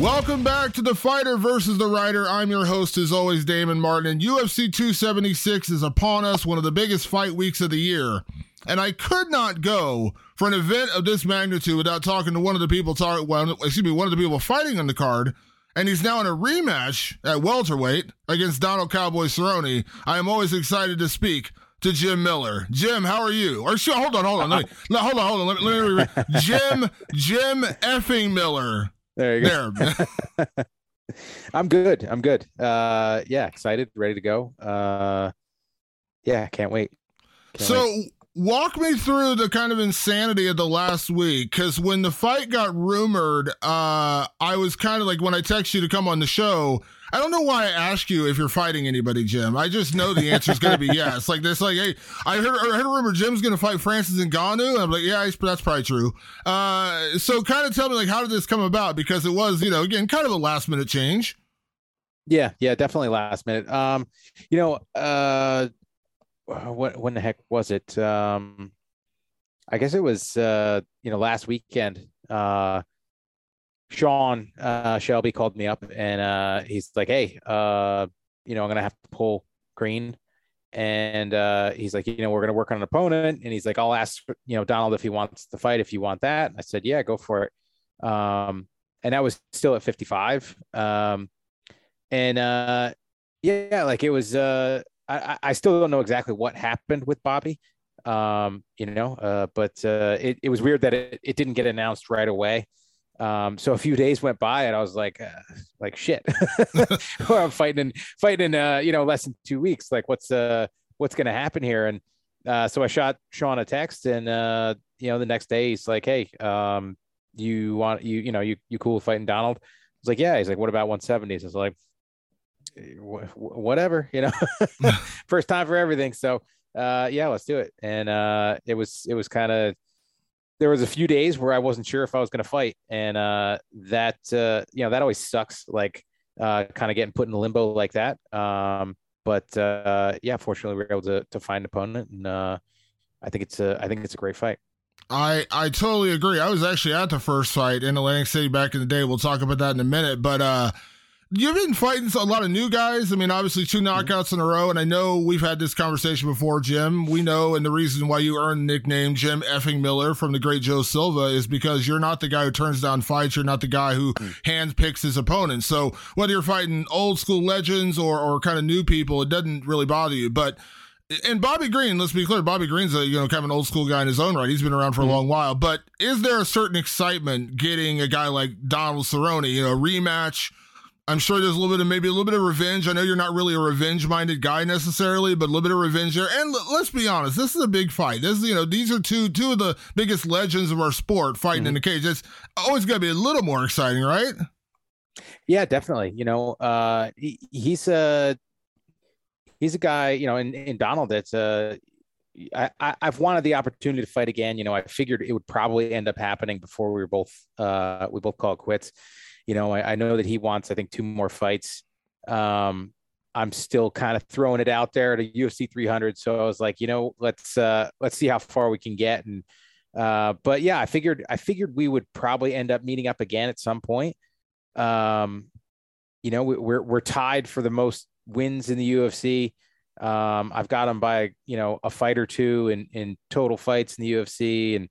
Welcome back to the Fighter versus the Writer. I'm your host, as always, Damon Martin. And UFC 276 is upon us, one of the biggest fight weeks of the year. And I could not go for an event of this magnitude without talking to one of the people, tar- well, excuse me, one of the people fighting on the card. And he's now in a rematch at welterweight against Donald Cowboy Cerrone. I am always excited to speak to Jim Miller. Jim, how are you? Or hold on, hold on, let me, no, hold on, hold on. Let me, let me, Jim, Jim effing Miller. There you go. There. I'm good. I'm good. Uh, yeah, excited, ready to go. Uh, yeah, can't wait. Can't so, wait. walk me through the kind of insanity of the last week because when the fight got rumored, uh, I was kind of like when I text you to come on the show. I don't know why I ask you if you're fighting anybody, Jim. I just know the answer is going to be yes. Like this, like, hey, I heard, I heard a rumor Jim's going to fight Francis Ngannou. And I'm like, yeah, that's probably true. Uh, so kind of tell me, like, how did this come about? Because it was, you know, again, kind of a last minute change. Yeah, yeah, definitely last minute. Um, you know, uh, what when the heck was it? Um, I guess it was uh, you know, last weekend. Uh Sean uh, Shelby called me up and uh, he's like, "Hey, uh, you know, I'm gonna have to pull Green," and uh, he's like, "You know, we're gonna work on an opponent," and he's like, "I'll ask you know Donald if he wants to fight if you want that." I said, "Yeah, go for it," um, and that was still at 55, um, and uh, yeah, like it was. Uh, I, I still don't know exactly what happened with Bobby, um, you know, but it, it was weird that it, it didn't get announced right away. Um, so a few days went by and I was like, uh, like shit, I'm fighting in fighting in, uh, you know, less than two weeks. Like what's, uh, what's to happen here? And, uh, so I shot Sean a text and, uh, you know, the next day he's like, Hey, um, you want, you, you know, you, you cool fighting Donald? I was like, yeah. He's like, what about 170s? I was like, whatever, you know, first time for everything. So, uh, yeah, let's do it. And, uh, it was, it was kind of, there was a few days where I wasn't sure if I was going to fight, and uh, that uh, you know that always sucks. Like uh, kind of getting put in limbo like that. Um, but uh, yeah, fortunately, we were able to to find an opponent, and uh, I think it's a I think it's a great fight. I I totally agree. I was actually at the first fight in Atlantic City back in the day. We'll talk about that in a minute, but uh You've been fighting a lot of new guys. I mean, obviously two mm-hmm. knockouts in a row, and I know we've had this conversation before, Jim. We know, and the reason why you earned the nickname Jim effing Miller from the great Joe Silva is because you're not the guy who turns down fights. You're not the guy who mm. handpicks his opponents. So whether you're fighting old school legends or or kind of new people, it doesn't really bother you. But And Bobby Green, let's be clear, Bobby Green's a you know kind of an old school guy in his own right. He's been around for a mm-hmm. long while. But is there a certain excitement getting a guy like Donald Cerrone, you know, rematch? I'm sure there's a little bit of maybe a little bit of revenge. I know you're not really a revenge minded guy necessarily, but a little bit of revenge there. And l- let's be honest, this is a big fight. This is, you know, these are two two of the biggest legends of our sport fighting mm-hmm. in the cage. It's always got to be a little more exciting, right? Yeah, definitely. You know, uh, he, he's a he's a guy. You know, in, in Donald, it's a I, I, have wanted the opportunity to fight again. You know, I figured it would probably end up happening before we were both uh, we both call it quits. You know, I, I, know that he wants, I think, two more fights. Um, I'm still kind of throwing it out there at a UFC 300. So I was like, you know, let's uh, let's see how far we can get. And uh, but yeah, I figured I figured we would probably end up meeting up again at some point. Um, you know, we, we're we're tied for the most wins in the UFC. Um, I've got him by you know a fight or two in in total fights in the UFC, and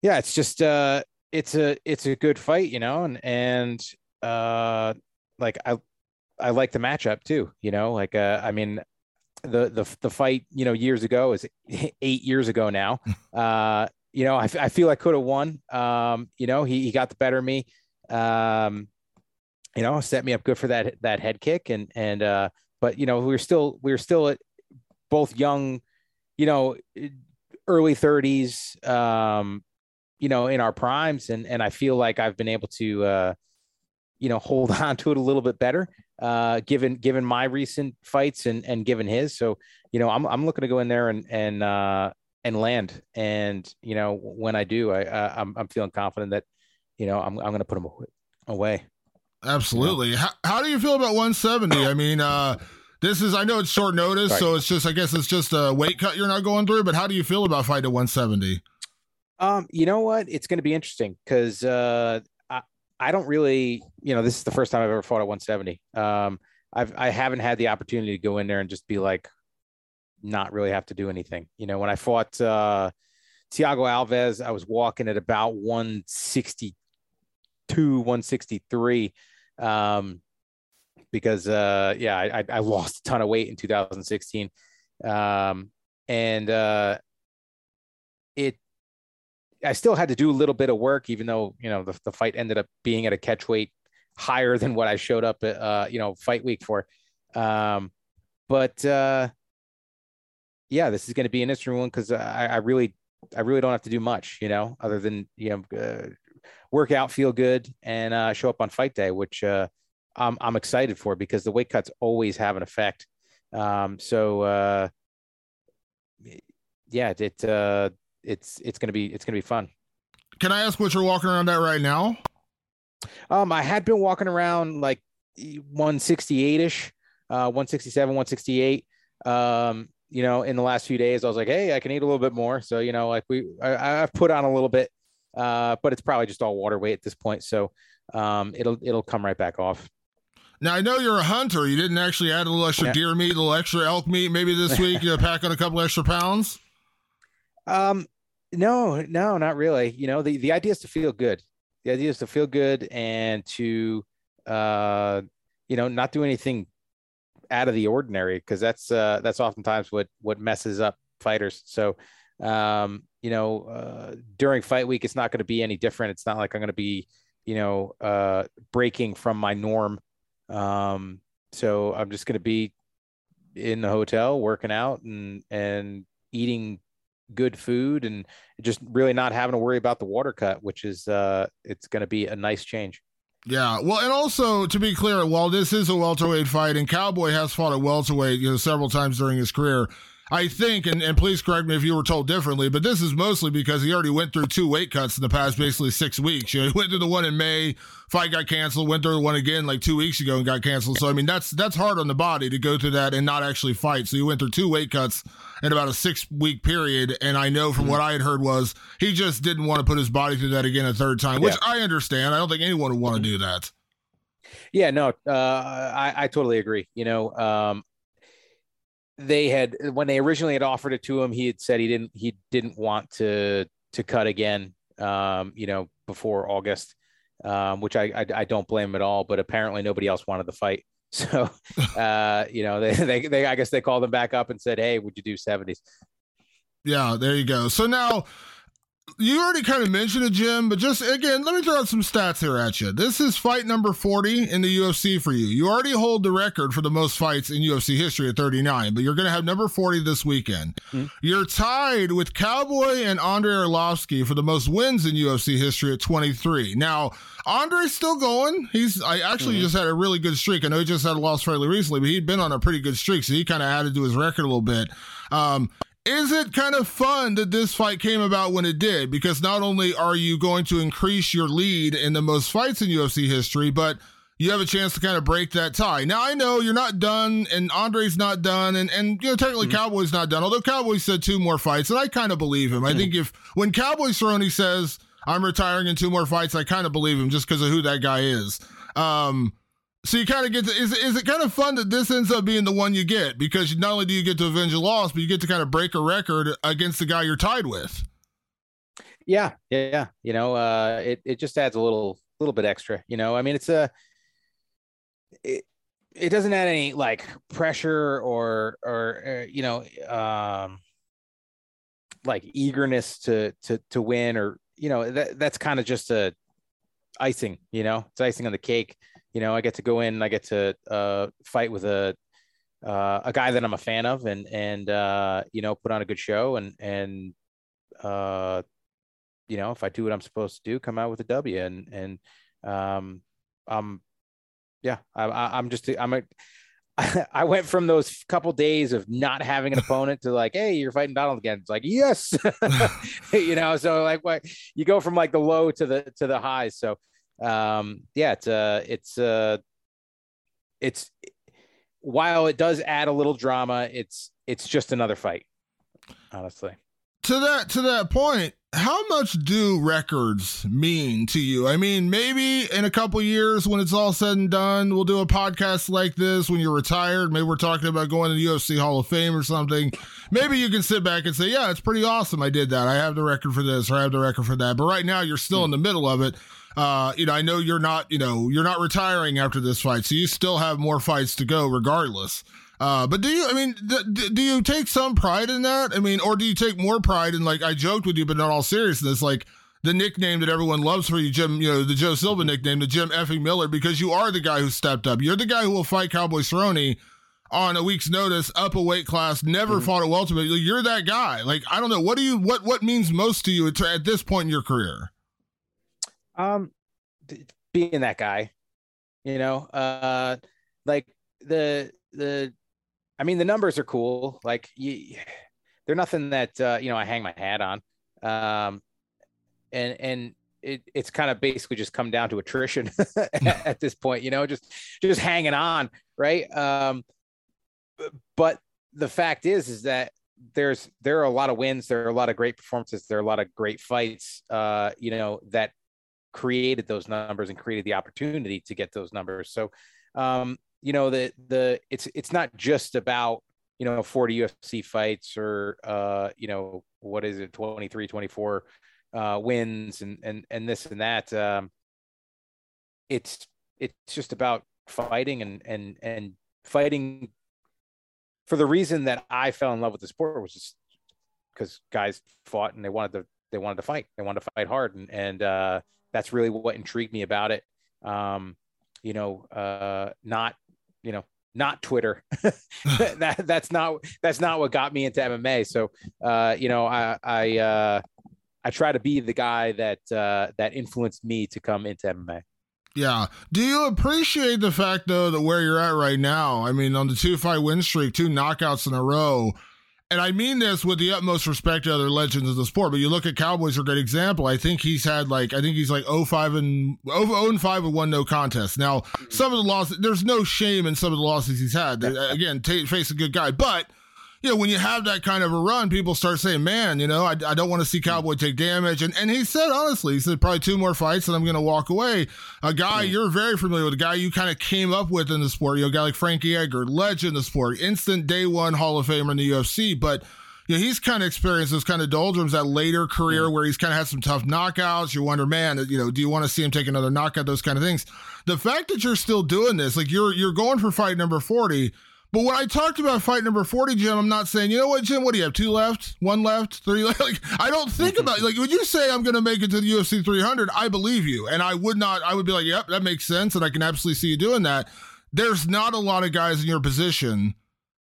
yeah, it's just uh, it's a it's a good fight, you know, and and uh like I I like the matchup too, you know, like uh I mean the the the fight, you know, years ago is 8 years ago now. uh you know, I, I feel I could have won. Um, you know, he he got the better of me. Um you know, set me up good for that that head kick and and uh but you know, we we're still we we're still at both young, you know, early 30s um you know, in our primes, and and I feel like I've been able to, uh, you know, hold on to it a little bit better, uh, given given my recent fights and and given his. So, you know, I'm I'm looking to go in there and and uh, and land, and you know, when I do, I uh, I'm I'm feeling confident that, you know, I'm I'm going to put him away. Absolutely. How, how do you feel about 170? I mean, uh, this is I know it's short notice, so it's just I guess it's just a weight cut you're not going through. But how do you feel about fighting 170? Um, you know what? It's going to be interesting because uh, I I don't really, you know, this is the first time I've ever fought at 170. Um, I've I haven't had the opportunity to go in there and just be like, not really have to do anything. You know, when I fought uh, Thiago Alves, I was walking at about 162, 163. Um, because uh, yeah, I, I lost a ton of weight in 2016. Um, and uh, it I still had to do a little bit of work, even though you know the, the fight ended up being at a catch weight higher than what I showed up at uh, you know fight week for. Um, but uh, yeah, this is going to be an interesting one because I, I, really I really don't have to do much, you know, other than you know uh, work out, feel good, and uh, show up on fight day, which uh, I'm I'm excited for because the weight cuts always have an effect. Um, so uh, yeah, it uh, it's it's gonna be it's gonna be fun. Can I ask what you're walking around at right now? Um, I had been walking around like 168 ish, uh, 167, 168. Um, you know, in the last few days, I was like, hey, I can eat a little bit more. So you know, like we, I, I've put on a little bit, uh, but it's probably just all water weight at this point. So um, it'll it'll come right back off. Now I know you're a hunter. You didn't actually add a little extra yeah. deer meat, a little extra elk meat, maybe this week. you know, pack on a couple extra pounds. Um, no, no, not really. You know, the, the idea is to feel good. The idea is to feel good and to, uh, you know, not do anything out of the ordinary because that's uh, that's oftentimes what what messes up fighters. So, um, you know, uh, during fight week, it's not going to be any different. It's not like I'm going to be, you know, uh, breaking from my norm. Um, so I'm just going to be in the hotel working out and and eating good food and just really not having to worry about the water cut, which is uh, it's going to be a nice change. Yeah, well, and also to be clear, while this is a welterweight fight, and Cowboy has fought at welterweight, you know, several times during his career, I think, and, and please correct me if you were told differently, but this is mostly because he already went through two weight cuts in the past basically six weeks. You know, he went through the one in May, fight got canceled, went through the one again like two weeks ago and got canceled. So I mean that's that's hard on the body to go through that and not actually fight. So he went through two weight cuts in about a six week period. And I know from mm-hmm. what I had heard was he just didn't want to put his body through that again a third time, which yeah. I understand. I don't think anyone would want to do that. Yeah, no, uh, I, I totally agree. You know, um, they had when they originally had offered it to him, he had said he didn't he didn't want to to cut again. Um, you know, before August, um, which I, I, I don't blame him at all. But apparently nobody else wanted the fight. So, uh, you know, they, they, they, I guess they called him back up and said, Hey, would you do 70s? Yeah, there you go. So now you already kind of mentioned it, Jim, but just again, let me throw out some stats here at you. This is fight number 40 in the UFC for you. You already hold the record for the most fights in UFC history at 39, but you're going to have number 40 this weekend. Mm-hmm. You're tied with Cowboy and Andrei Arlovsky for the most wins in UFC history at 23. Now, Andre's still going. He's I actually mm-hmm. just had a really good streak. I know he just had a loss fairly recently, but he'd been on a pretty good streak, so he kind of added to his record a little bit. Um, is it kind of fun that this fight came about when it did? Because not only are you going to increase your lead in the most fights in UFC history, but you have a chance to kind of break that tie. Now I know you're not done, and Andre's not done, and and you know technically mm-hmm. Cowboy's not done. Although Cowboy said two more fights, and I kind of believe him. Mm-hmm. I think if when Cowboy Cerrone says I'm retiring in two more fights, I kind of believe him just because of who that guy is. Um, so you kind of get to is is it kind of fun that this ends up being the one you get because not only do you get to avenge a loss, but you get to kind of break a record against the guy you're tied with. Yeah, yeah, you know, uh, it it just adds a little little bit extra. You know, I mean, it's a it it doesn't add any like pressure or or uh, you know um like eagerness to to to win or you know that that's kind of just a icing. You know, it's icing on the cake you know, I get to go in, I get to uh, fight with a uh, a guy that I'm a fan of, and and uh, you know, put on a good show, and and uh, you know, if I do what I'm supposed to do, come out with a W, and and um, um, yeah, I, I, I'm just I'm a I went from those couple days of not having an opponent to like, hey, you're fighting Donald again. It's like, yes, you know. So like, what you go from like the low to the to the highs. So um, yeah, it's uh, it's uh, it's while it does add a little drama, it's it's just another fight, honestly. To that to that point, how much do records mean to you? I mean, maybe in a couple years when it's all said and done, we'll do a podcast like this when you're retired. Maybe we're talking about going to the UFC Hall of Fame or something. Maybe you can sit back and say, "Yeah, it's pretty awesome. I did that. I have the record for this, or I have the record for that." But right now, you're still in the middle of it uh, you know, I know you're not, you know, you're not retiring after this fight, so you still have more fights to go regardless. Uh, but do you, I mean, th- do you take some pride in that? I mean, or do you take more pride in, like, I joked with you, but not all seriousness, like the nickname that everyone loves for you, Jim, you know, the Joe Silva nickname, the Jim effing Miller, because you are the guy who stepped up. You're the guy who will fight Cowboy Cerrone on a week's notice, up a weight class, never mm-hmm. fought a welterweight. You're that guy. Like, I don't know. What do you, what, what means most to you at, at this point in your career? Um, being that guy, you know, uh, like the the, I mean, the numbers are cool. Like you, they're nothing that uh, you know I hang my hat on, um, and and it, it's kind of basically just come down to attrition at this point. You know, just just hanging on, right? Um, but the fact is, is that there's there are a lot of wins, there are a lot of great performances, there are a lot of great fights, uh, you know, that created those numbers and created the opportunity to get those numbers. So, um, you know, the the it's it's not just about you know 40 UFC fights or uh, you know what is it 23, 24 uh, wins and and and this and that. Um, it's it's just about fighting and and and fighting for the reason that I fell in love with the sport, was just because guys fought and they wanted to they wanted to fight. They wanted to fight hard and and uh, that's really what intrigued me about it. Um, you know, uh, not, you know, not Twitter. that that's not that's not what got me into MMA. So, uh, you know, I I uh, I try to be the guy that uh, that influenced me to come into MMA. Yeah. Do you appreciate the fact though that where you're at right now? I mean, on the two fight win streak, two knockouts in a row and I mean this with the utmost respect to other legends of the sport, but you look at Cowboys are a good example. I think he's had like I think he's like 05 and 0 and 5 with one no contest. Now, some of the losses there's no shame in some of the losses he's had. Again, Tate face a good guy, but you know, when you have that kind of a run, people start saying, man, you know, I, I don't want to see Cowboy take damage. And and he said, honestly, he said, probably two more fights and I'm going to walk away. A guy you're very familiar with, a guy you kind of came up with in the sport, you know, a guy like Frankie Edgar, legend of the sport, instant day one Hall of Famer in the UFC. But, you know, he's kind of experienced those kind of doldrums that later career mm-hmm. where he's kind of had some tough knockouts. You wonder, man, you know, do you want to see him take another knockout? Those kind of things. The fact that you're still doing this, like you're you're going for fight number forty. But when I talked about fight number 40, Jim, I'm not saying, you know what, Jim, what do you have? Two left? One left? Three left? Like, I don't think about like when you say I'm gonna make it to the UFC 300, I believe you. And I would not, I would be like, yep, that makes sense, and I can absolutely see you doing that. There's not a lot of guys in your position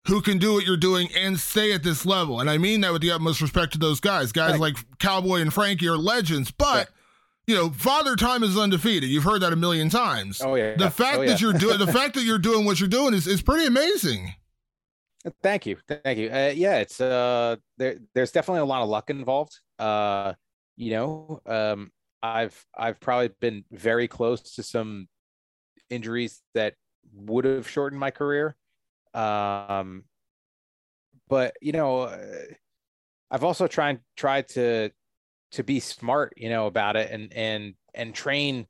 who can do what you're doing and stay at this level. And I mean that with the utmost respect to those guys. Guys right. like Cowboy and Frankie are legends, but you know, Father Time is undefeated. You've heard that a million times. Oh yeah. The fact oh, yeah. that you're doing the fact that you're doing what you're doing is is pretty amazing. Thank you, thank you. Uh, yeah, it's uh, there. There's definitely a lot of luck involved. Uh, you know, um, I've I've probably been very close to some injuries that would have shortened my career. Um, but you know, uh, I've also tried tried to to be smart, you know, about it and and and train,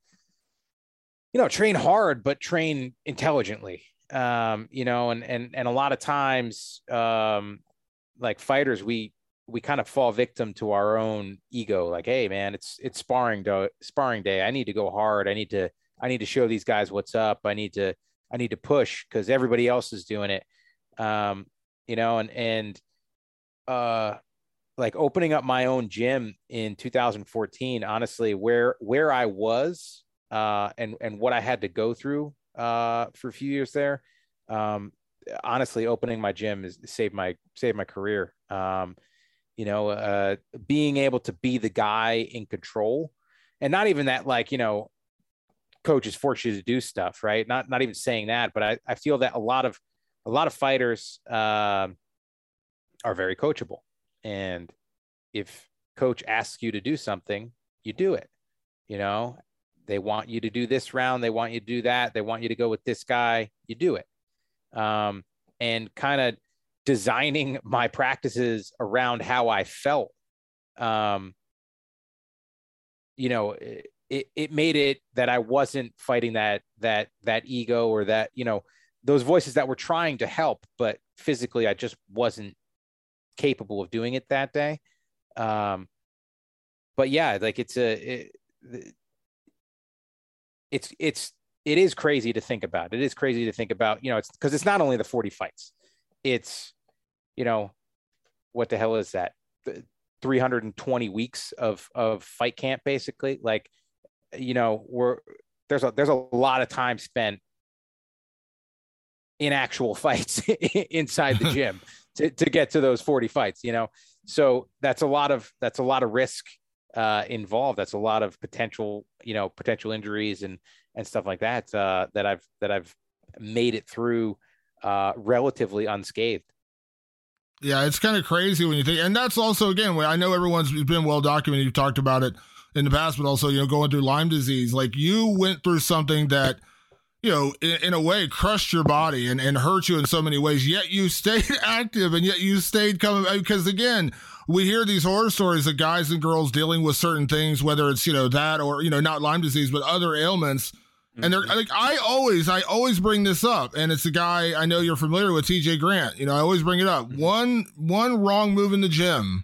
you know, train hard, but train intelligently. Um, you know, and and and a lot of times, um, like fighters, we we kind of fall victim to our own ego. Like, hey, man, it's it's sparring day, sparring day. I need to go hard. I need to I need to show these guys what's up. I need to I need to push because everybody else is doing it. Um, you know, and and uh like opening up my own gym in 2014, honestly, where where I was uh and and what I had to go through uh for a few years there, um, honestly, opening my gym is saved my saved my career. Um, you know, uh being able to be the guy in control and not even that like, you know, coaches force you to do stuff, right? Not not even saying that, but I, I feel that a lot of a lot of fighters um, are very coachable, and if coach asks you to do something, you do it. You know, they want you to do this round, they want you to do that, they want you to go with this guy, you do it. Um, and kind of designing my practices around how I felt. Um, you know, it, it made it that I wasn't fighting that that that ego or that you know those voices that were trying to help, but physically I just wasn't capable of doing it that day. Um, but yeah, like it's a it, it's it's it is crazy to think about. It is crazy to think about. You know, it's because it's not only the forty fights. It's you know what the hell is that? 320 weeks of of fight camp basically like you know, we're there's a there's a lot of time spent in actual fights inside the gym to, to get to those 40 fights, you know. So that's a lot of that's a lot of risk uh, involved. That's a lot of potential, you know, potential injuries and and stuff like that uh, that I've that I've made it through uh, relatively unscathed. Yeah, it's kind of crazy when you think, and that's also again, I know everyone's been well documented. You've talked about it in the past, but also, you know, going through Lyme disease. Like you went through something that, you know, in, in, a way crushed your body and, and hurt you in so many ways, yet you stayed active and yet you stayed coming because again, we hear these horror stories of guys and girls dealing with certain things, whether it's, you know, that or, you know, not Lyme disease, but other ailments. And they're mm-hmm. like, I always, I always bring this up, and it's a guy I know you're familiar with, TJ Grant. You know, I always bring it up. Mm-hmm. One, one wrong move in the gym,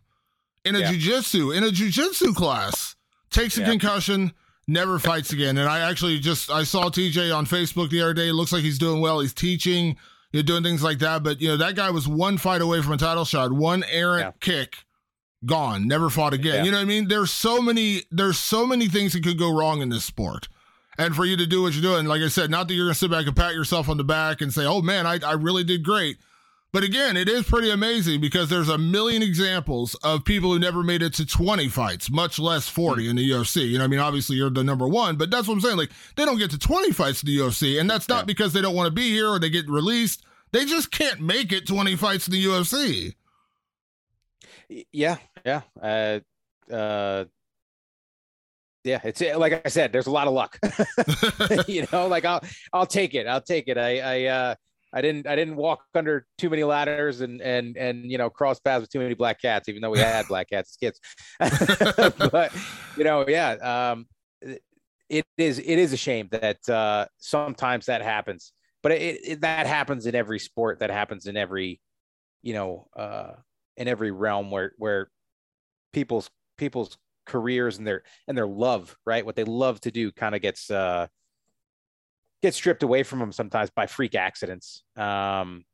in a yeah. jujitsu, in a jujitsu class, takes a yeah. concussion, never fights again. And I actually just I saw TJ on Facebook the other day. It looks like he's doing well. He's teaching, you're doing things like that. But you know, that guy was one fight away from a title shot, one errant yeah. kick, gone, never fought again. Yeah. You know what I mean? There's so many there's so many things that could go wrong in this sport. And for you to do what you're doing, like I said, not that you're gonna sit back and pat yourself on the back and say, Oh man, I, I really did great. But again, it is pretty amazing because there's a million examples of people who never made it to 20 fights, much less 40 in the UFC. You know, I mean, obviously you're the number one, but that's what I'm saying. Like, they don't get to 20 fights in the UFC, and that's not yeah. because they don't want to be here or they get released. They just can't make it 20 fights in the UFC. Yeah, yeah. Uh, uh, yeah, it's like I said, there's a lot of luck. you know, like I'll I'll take it. I'll take it. I I uh I didn't I didn't walk under too many ladders and and and you know cross paths with too many black cats, even though we had black cats as kids. but you know, yeah, um, it is it is a shame that uh, sometimes that happens, but it, it, that happens in every sport. That happens in every you know uh, in every realm where where people's people's careers and their and their love, right? What they love to do kind of gets uh gets stripped away from them sometimes by freak accidents. Um,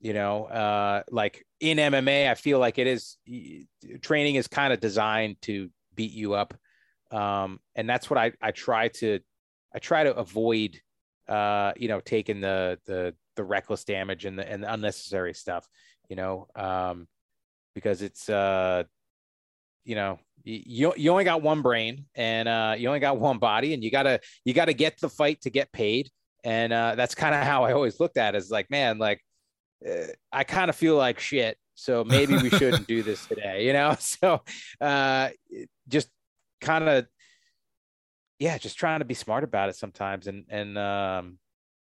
you know, uh like in MMA, I feel like it is training is kind of designed to beat you up. Um, and that's what I I try to I try to avoid uh, you know, taking the the the reckless damage and the and the unnecessary stuff, you know, um, because it's uh, you know, you you only got one brain and uh, you only got one body, and you gotta you gotta get the fight to get paid, and uh, that's kind of how I always looked at it. Is like, man, like uh, I kind of feel like shit, so maybe we shouldn't do this today, you know. So uh, just kind of yeah, just trying to be smart about it sometimes. And and um,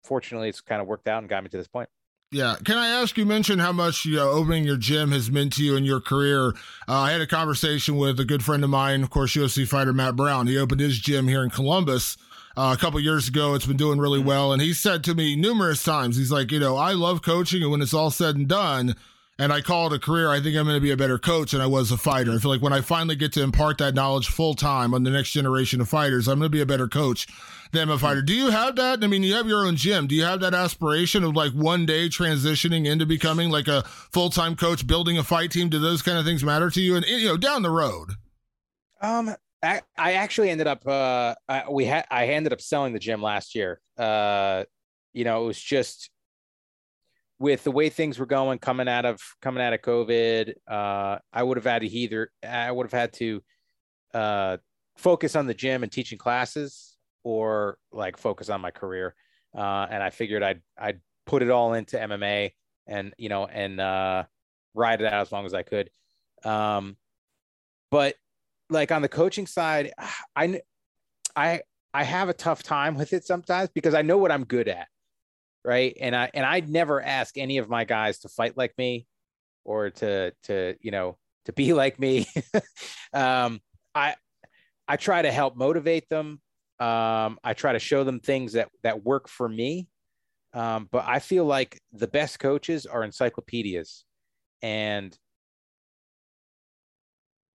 fortunately, it's kind of worked out and got me to this point. Yeah. Can I ask you mention how much you know, opening your gym has meant to you in your career? Uh, I had a conversation with a good friend of mine, of course, UFC fighter Matt Brown. He opened his gym here in Columbus uh, a couple years ago. It's been doing really mm-hmm. well. And he said to me numerous times, he's like, you know, I love coaching. And when it's all said and done, and I call it a career, I think I'm going to be a better coach than I was a fighter. I feel like when I finally get to impart that knowledge full time on the next generation of fighters, I'm going to be a better coach than a fighter. Do you have that? I mean, you have your own gym. Do you have that aspiration of like one day transitioning into becoming like a full time coach, building a fight team? Do those kind of things matter to you? And you know, down the road. Um, I, I actually ended up uh, I, we had I ended up selling the gym last year. Uh, you know, it was just with the way things were going coming out of coming out of COVID, uh, I would have had to either I would have had to uh, focus on the gym and teaching classes, or like focus on my career. Uh, and I figured I'd I'd put it all into MMA and you know and uh, ride it out as long as I could. Um, but like on the coaching side, I I I have a tough time with it sometimes because I know what I'm good at right? And I and I'd never ask any of my guys to fight like me or to to you know to be like me. um, I I try to help motivate them. Um, I try to show them things that that work for me. Um, but I feel like the best coaches are encyclopedias, and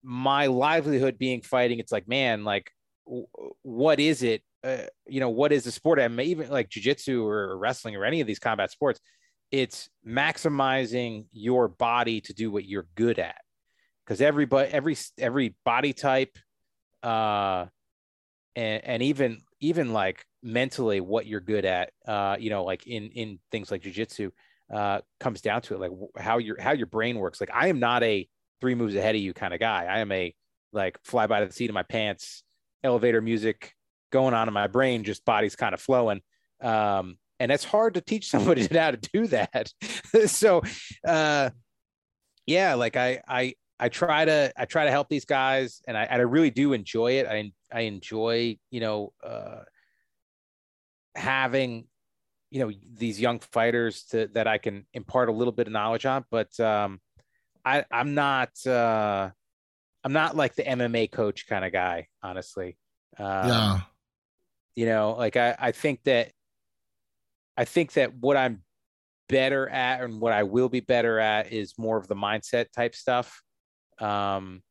my livelihood being fighting. It's like, man, like, w- what is it uh, you know, what is the sport? I mean, even like jujitsu or wrestling or any of these combat sports, it's maximizing your body to do what you're good at. Because everybody, every every body type, uh, and and even even like mentally what you're good at, uh, you know, like in in things like jujitsu, uh, comes down to it, like how your how your brain works. Like I am not a three moves ahead of you kind of guy. I am a like fly by the seat of my pants, elevator music, going on in my brain, just body's kind of flowing. Um, and it's hard to teach somebody how to do that. so, uh, yeah, like I, I, I try to, I try to help these guys and I, and I really do enjoy it. I, I enjoy, you know, uh, having, you know, these young fighters to, that I can impart a little bit of knowledge on, but, um, I, I'm not, uh, I'm not like the MMA coach kind of guy, honestly. Um, yeah. You know, like I, I think that I think that what I'm better at and what I will be better at is more of the mindset type stuff. Um,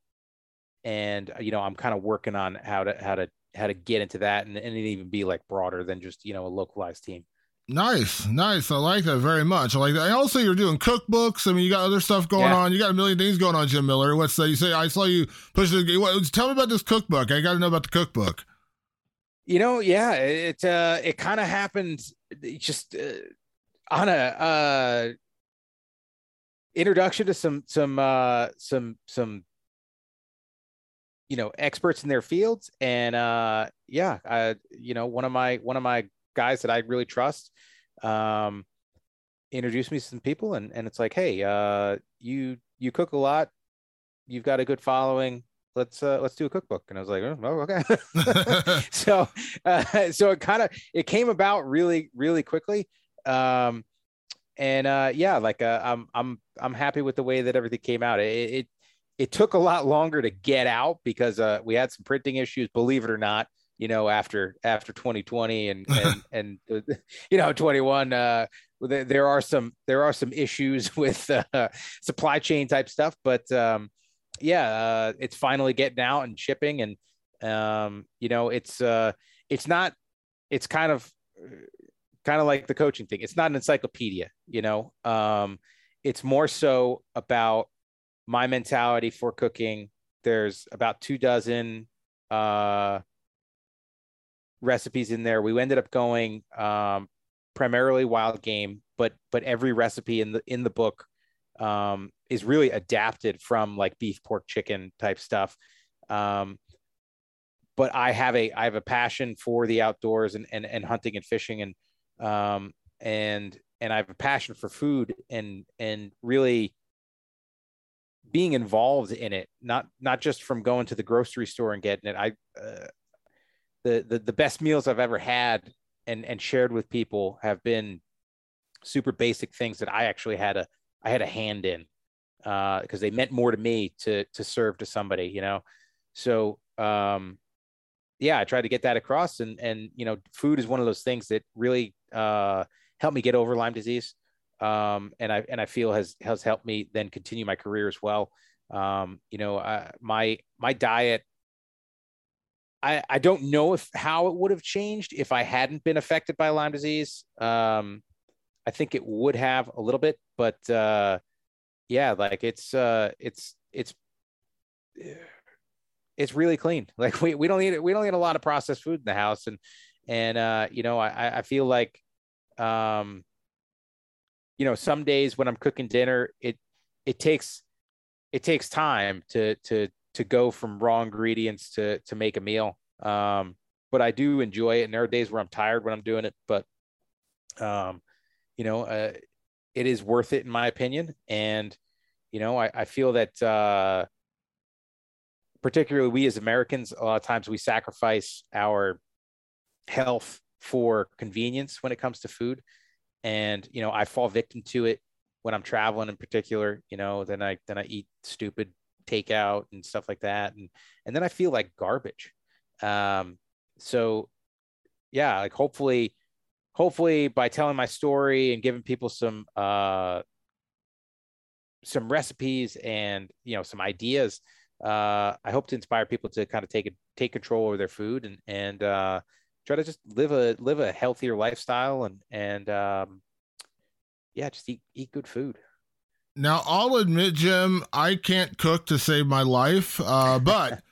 and you know, I'm kind of working on how to how to how to get into that and, and even be like broader than just you know a localized team. Nice, nice. I like that very much. I like that. And also, you're doing cookbooks. I mean, you got other stuff going yeah. on. You got a million things going on, Jim Miller. What's that? You say I saw you push the. What, tell me about this cookbook. I got to know about the cookbook. You know, yeah, it uh, it kind of happened just uh, on a uh, introduction to some some uh, some some you know experts in their fields, and uh, yeah, I, you know, one of my one of my guys that I really trust um, introduced me to some people, and and it's like, hey, uh, you you cook a lot, you've got a good following let's uh, let's do a cookbook. And i was like oh, okay. So uh, so it kind of it came about really really quickly. Um and uh yeah like uh, i'm i'm i'm happy with the way that everything came out. It, it it took a lot longer to get out because uh we had some printing issues believe it or not you know, after after 2020 and and and you know 21. Uh, there are some there are some issues with uh, supply chain type stuff, but um, yeah, uh, it's finally getting out and shipping, and um, you know, it's uh, it's not, it's kind of kind of like the coaching thing. It's not an encyclopedia, you know. Um, it's more so about my mentality for cooking. There's about two dozen uh, recipes in there. We ended up going um, primarily wild game, but but every recipe in the in the book um, is really adapted from like beef, pork, chicken type stuff. Um, but I have a I have a passion for the outdoors and and, and hunting and fishing and um, and and I have a passion for food and and really being involved in it not not just from going to the grocery store and getting it i uh, the, the the best meals i've ever had and and shared with people have been super basic things that i actually had a i had a hand in uh because they meant more to me to to serve to somebody you know so um yeah i tried to get that across and and you know food is one of those things that really uh helped me get over lyme disease um, and I and I feel has has helped me then continue my career as well. Um, you know, uh, my my diet. I, I don't know if how it would have changed if I hadn't been affected by Lyme disease. Um, I think it would have a little bit, but uh, yeah, like it's uh, it's it's it's really clean. Like we, we don't need we don't need a lot of processed food in the house, and and uh, you know I I feel like um, you know, some days when I'm cooking dinner, it it takes it takes time to to to go from raw ingredients to to make a meal. Um, but I do enjoy it, and there are days where I'm tired when I'm doing it. But um, you know, uh, it is worth it in my opinion, and you know, I, I feel that uh, particularly we as Americans, a lot of times we sacrifice our health for convenience when it comes to food. And you know i fall victim to it when i'm traveling in particular you know then i then i eat stupid takeout and stuff like that. And and then i feel like garbage. Um so yeah like hopefully hopefully by telling my story and giving people some uh some recipes and you know some ideas uh i hope to inspire people to kind of take it take control over their food and and uh try to just live a live a healthier lifestyle and and um, yeah, just eat eat good food. Now I'll admit, Jim, I can't cook to save my life, uh, but.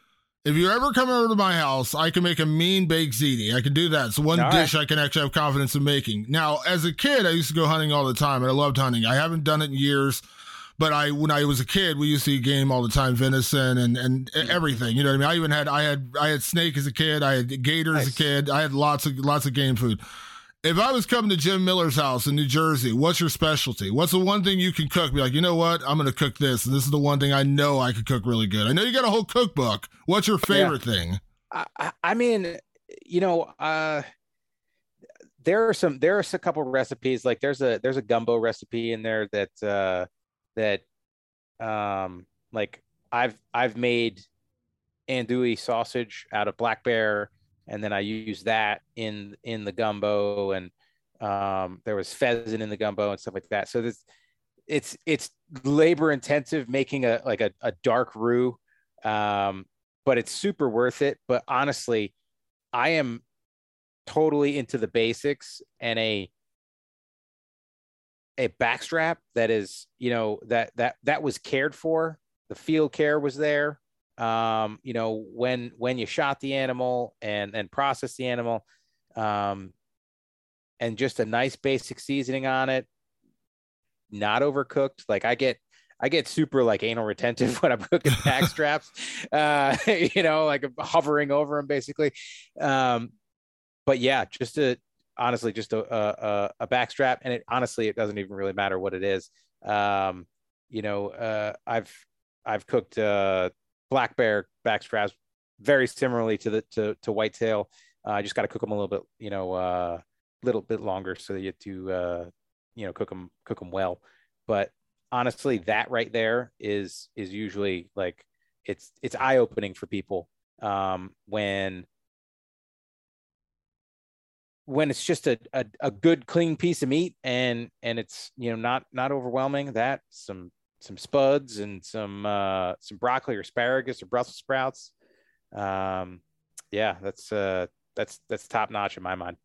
If you ever come over to my house, I can make a mean baked ziti. I can do that. It's one all dish right. I can actually have confidence in making. Now, as a kid, I used to go hunting all the time, and I loved hunting. I haven't done it in years. But I, when I was a kid, we used to eat game all the time, venison and and hmm. everything. You know what I mean? I even had I had I had snake as a kid. I had gator nice. as a kid. I had lots of lots of game food. If I was coming to Jim Miller's house in New Jersey, what's your specialty? What's the one thing you can cook? Be like, you know what? I'm going to cook this, and this is the one thing I know I could cook really good. I know you got a whole cookbook. What's your favorite yeah. thing? I, I mean, you know, uh, there are some there are a couple recipes like there's a there's a gumbo recipe in there that uh that um like I've I've made andouille sausage out of black bear and then I use that in in the gumbo and um there was pheasant in the gumbo and stuff like that. So this it's it's labor intensive making a like a, a dark roux um but it's super worth it. But honestly I am totally into the basics and a a backstrap that is you know that that that was cared for. The field care was there um you know when when you shot the animal and and processed the animal um and just a nice basic seasoning on it not overcooked. Like i get i get super like anal retentive when i'm cooking back straps uh you know like hovering over them basically. Um but yeah just a honestly just a, a, a backstrap and it honestly it doesn't even really matter what it is. Um you know uh i've i've cooked uh black bear backstraps very similarly to the to, to whitetail. Uh, i just got to cook them a little bit you know uh a little bit longer so that you have to uh you know cook them cook them well. But honestly that right there is is usually like it's it's eye opening for people um when when it's just a, a, a good clean piece of meat and and it's you know not not overwhelming that some some spuds and some uh some broccoli or asparagus or brussels sprouts um yeah that's uh that's that's top notch in my mind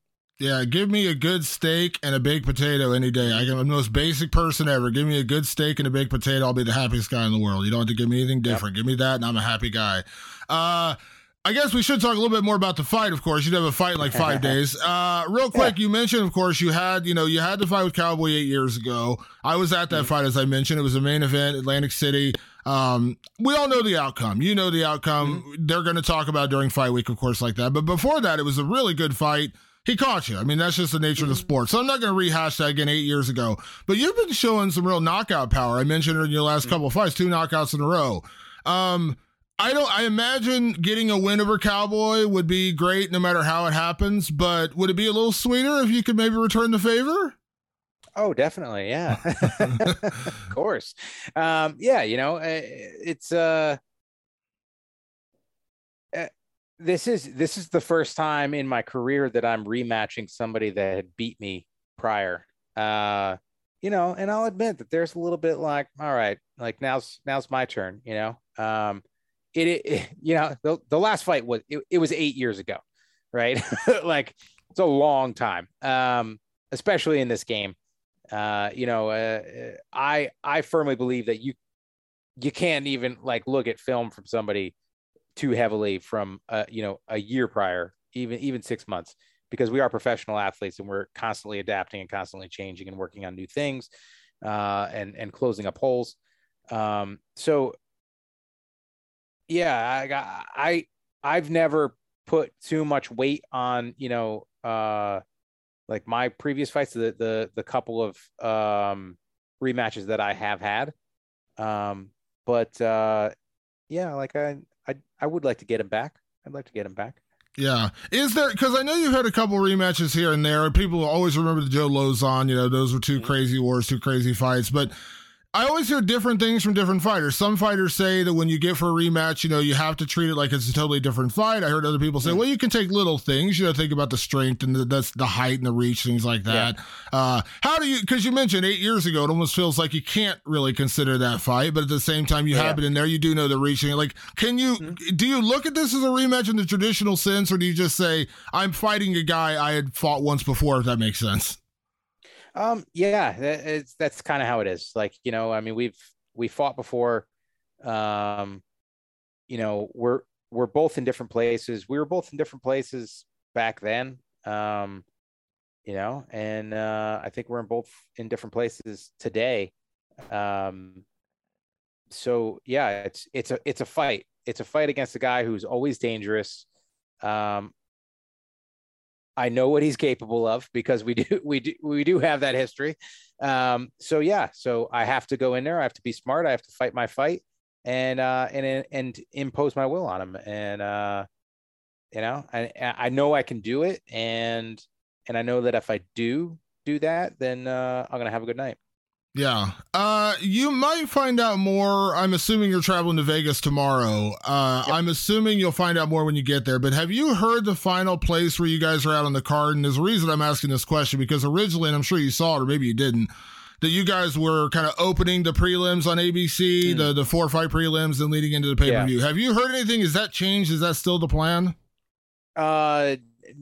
yeah, give me a good steak and a baked potato any day. I am the most basic person ever. Give me a good steak and a baked potato. I'll be the happiest guy in the world. You don't have to give me anything different. Yep. Give me that, and I'm a happy guy. Uh, I guess we should talk a little bit more about the fight. Of course, you'd have a fight in like five days. Uh, real quick, yeah. you mentioned, of course, you had you know you had the fight with Cowboy eight years ago. I was at that mm-hmm. fight, as I mentioned. It was a main event, Atlantic City. Um, we all know the outcome. You know the outcome. Mm-hmm. They're going to talk about during fight week, of course, like that. But before that, it was a really good fight. He caught you. I mean, that's just the nature of the sport. So I'm not going to rehash that again eight years ago. But you've been showing some real knockout power. I mentioned it in your last couple of fights, two knockouts in a row. Um, I don't. I imagine getting a win over Cowboy would be great, no matter how it happens. But would it be a little sweeter if you could maybe return the favor? Oh, definitely, yeah, of course. Um, yeah, you know, eh, it's uh, this is this is the first time in my career that I'm rematching somebody that had beat me prior. Uh, you know, and I'll admit that there's a little bit like, all right, like now's now's my turn. You know, um, it, it you know the, the last fight was it, it was eight years ago, right? like it's a long time, um, especially in this game. Uh, you know, uh, I I firmly believe that you you can't even like look at film from somebody too heavily from uh, you know a year prior, even even six months, because we are professional athletes and we're constantly adapting and constantly changing and working on new things, uh, and and closing up holes. Um, so yeah, I, I I've never put too much weight on you know uh like my previous fights the the the couple of um rematches that I have had um but uh yeah like I I I would like to get him back. I'd like to get him back. Yeah. Is there, because I know you've had a couple rematches here and there. People always remember the Joe Lauzon, you know, those were 2 mm-hmm. crazy wars, two crazy fights. But I always hear different things from different fighters. Some fighters say that when you get for a rematch, you know, you have to treat it like it's a totally different fight. I heard other people say, mm. well, you can take little things, you know, think about the strength and the, that's the height and the reach, things like that. Yeah. Uh, how do you, because you mentioned eight years ago, it almost feels like you can't really consider that fight, but at the same time, you yeah. have it in there. You do know the reaching. Like, can you, mm-hmm. do you look at this as a rematch in the traditional sense, or do you just say, I'm fighting a guy I had fought once before, if that makes sense? Um, yeah, it's, that's kind of how it is. Like, you know, I mean, we've, we fought before. Um, you know, we're we're both in different places. We were both in different places back then. Um, you know, and uh, I think we're in both in different places today. Um, so yeah, it's it's a it's a fight. It's a fight against a guy who's always dangerous. Um, I know what he's capable of because we do we do we do have that history. Um, so yeah, so I have to go in there. I have to be smart. I have to fight my fight and uh, and and impose my will on him. And uh, you know, I I know I can do it, and and I know that if I do do that, then uh, I'm gonna have a good night. Yeah. Uh you might find out more. I'm assuming you're traveling to Vegas tomorrow. Uh yep. I'm assuming you'll find out more when you get there. But have you heard the final place where you guys are out on the card? And there's a reason I'm asking this question because originally, and I'm sure you saw it or maybe you didn't, that you guys were kind of opening the prelims on ABC, mm. the the four fight prelims and leading into the pay-per-view. Yeah. Have you heard anything? Is that changed? Is that still the plan? Uh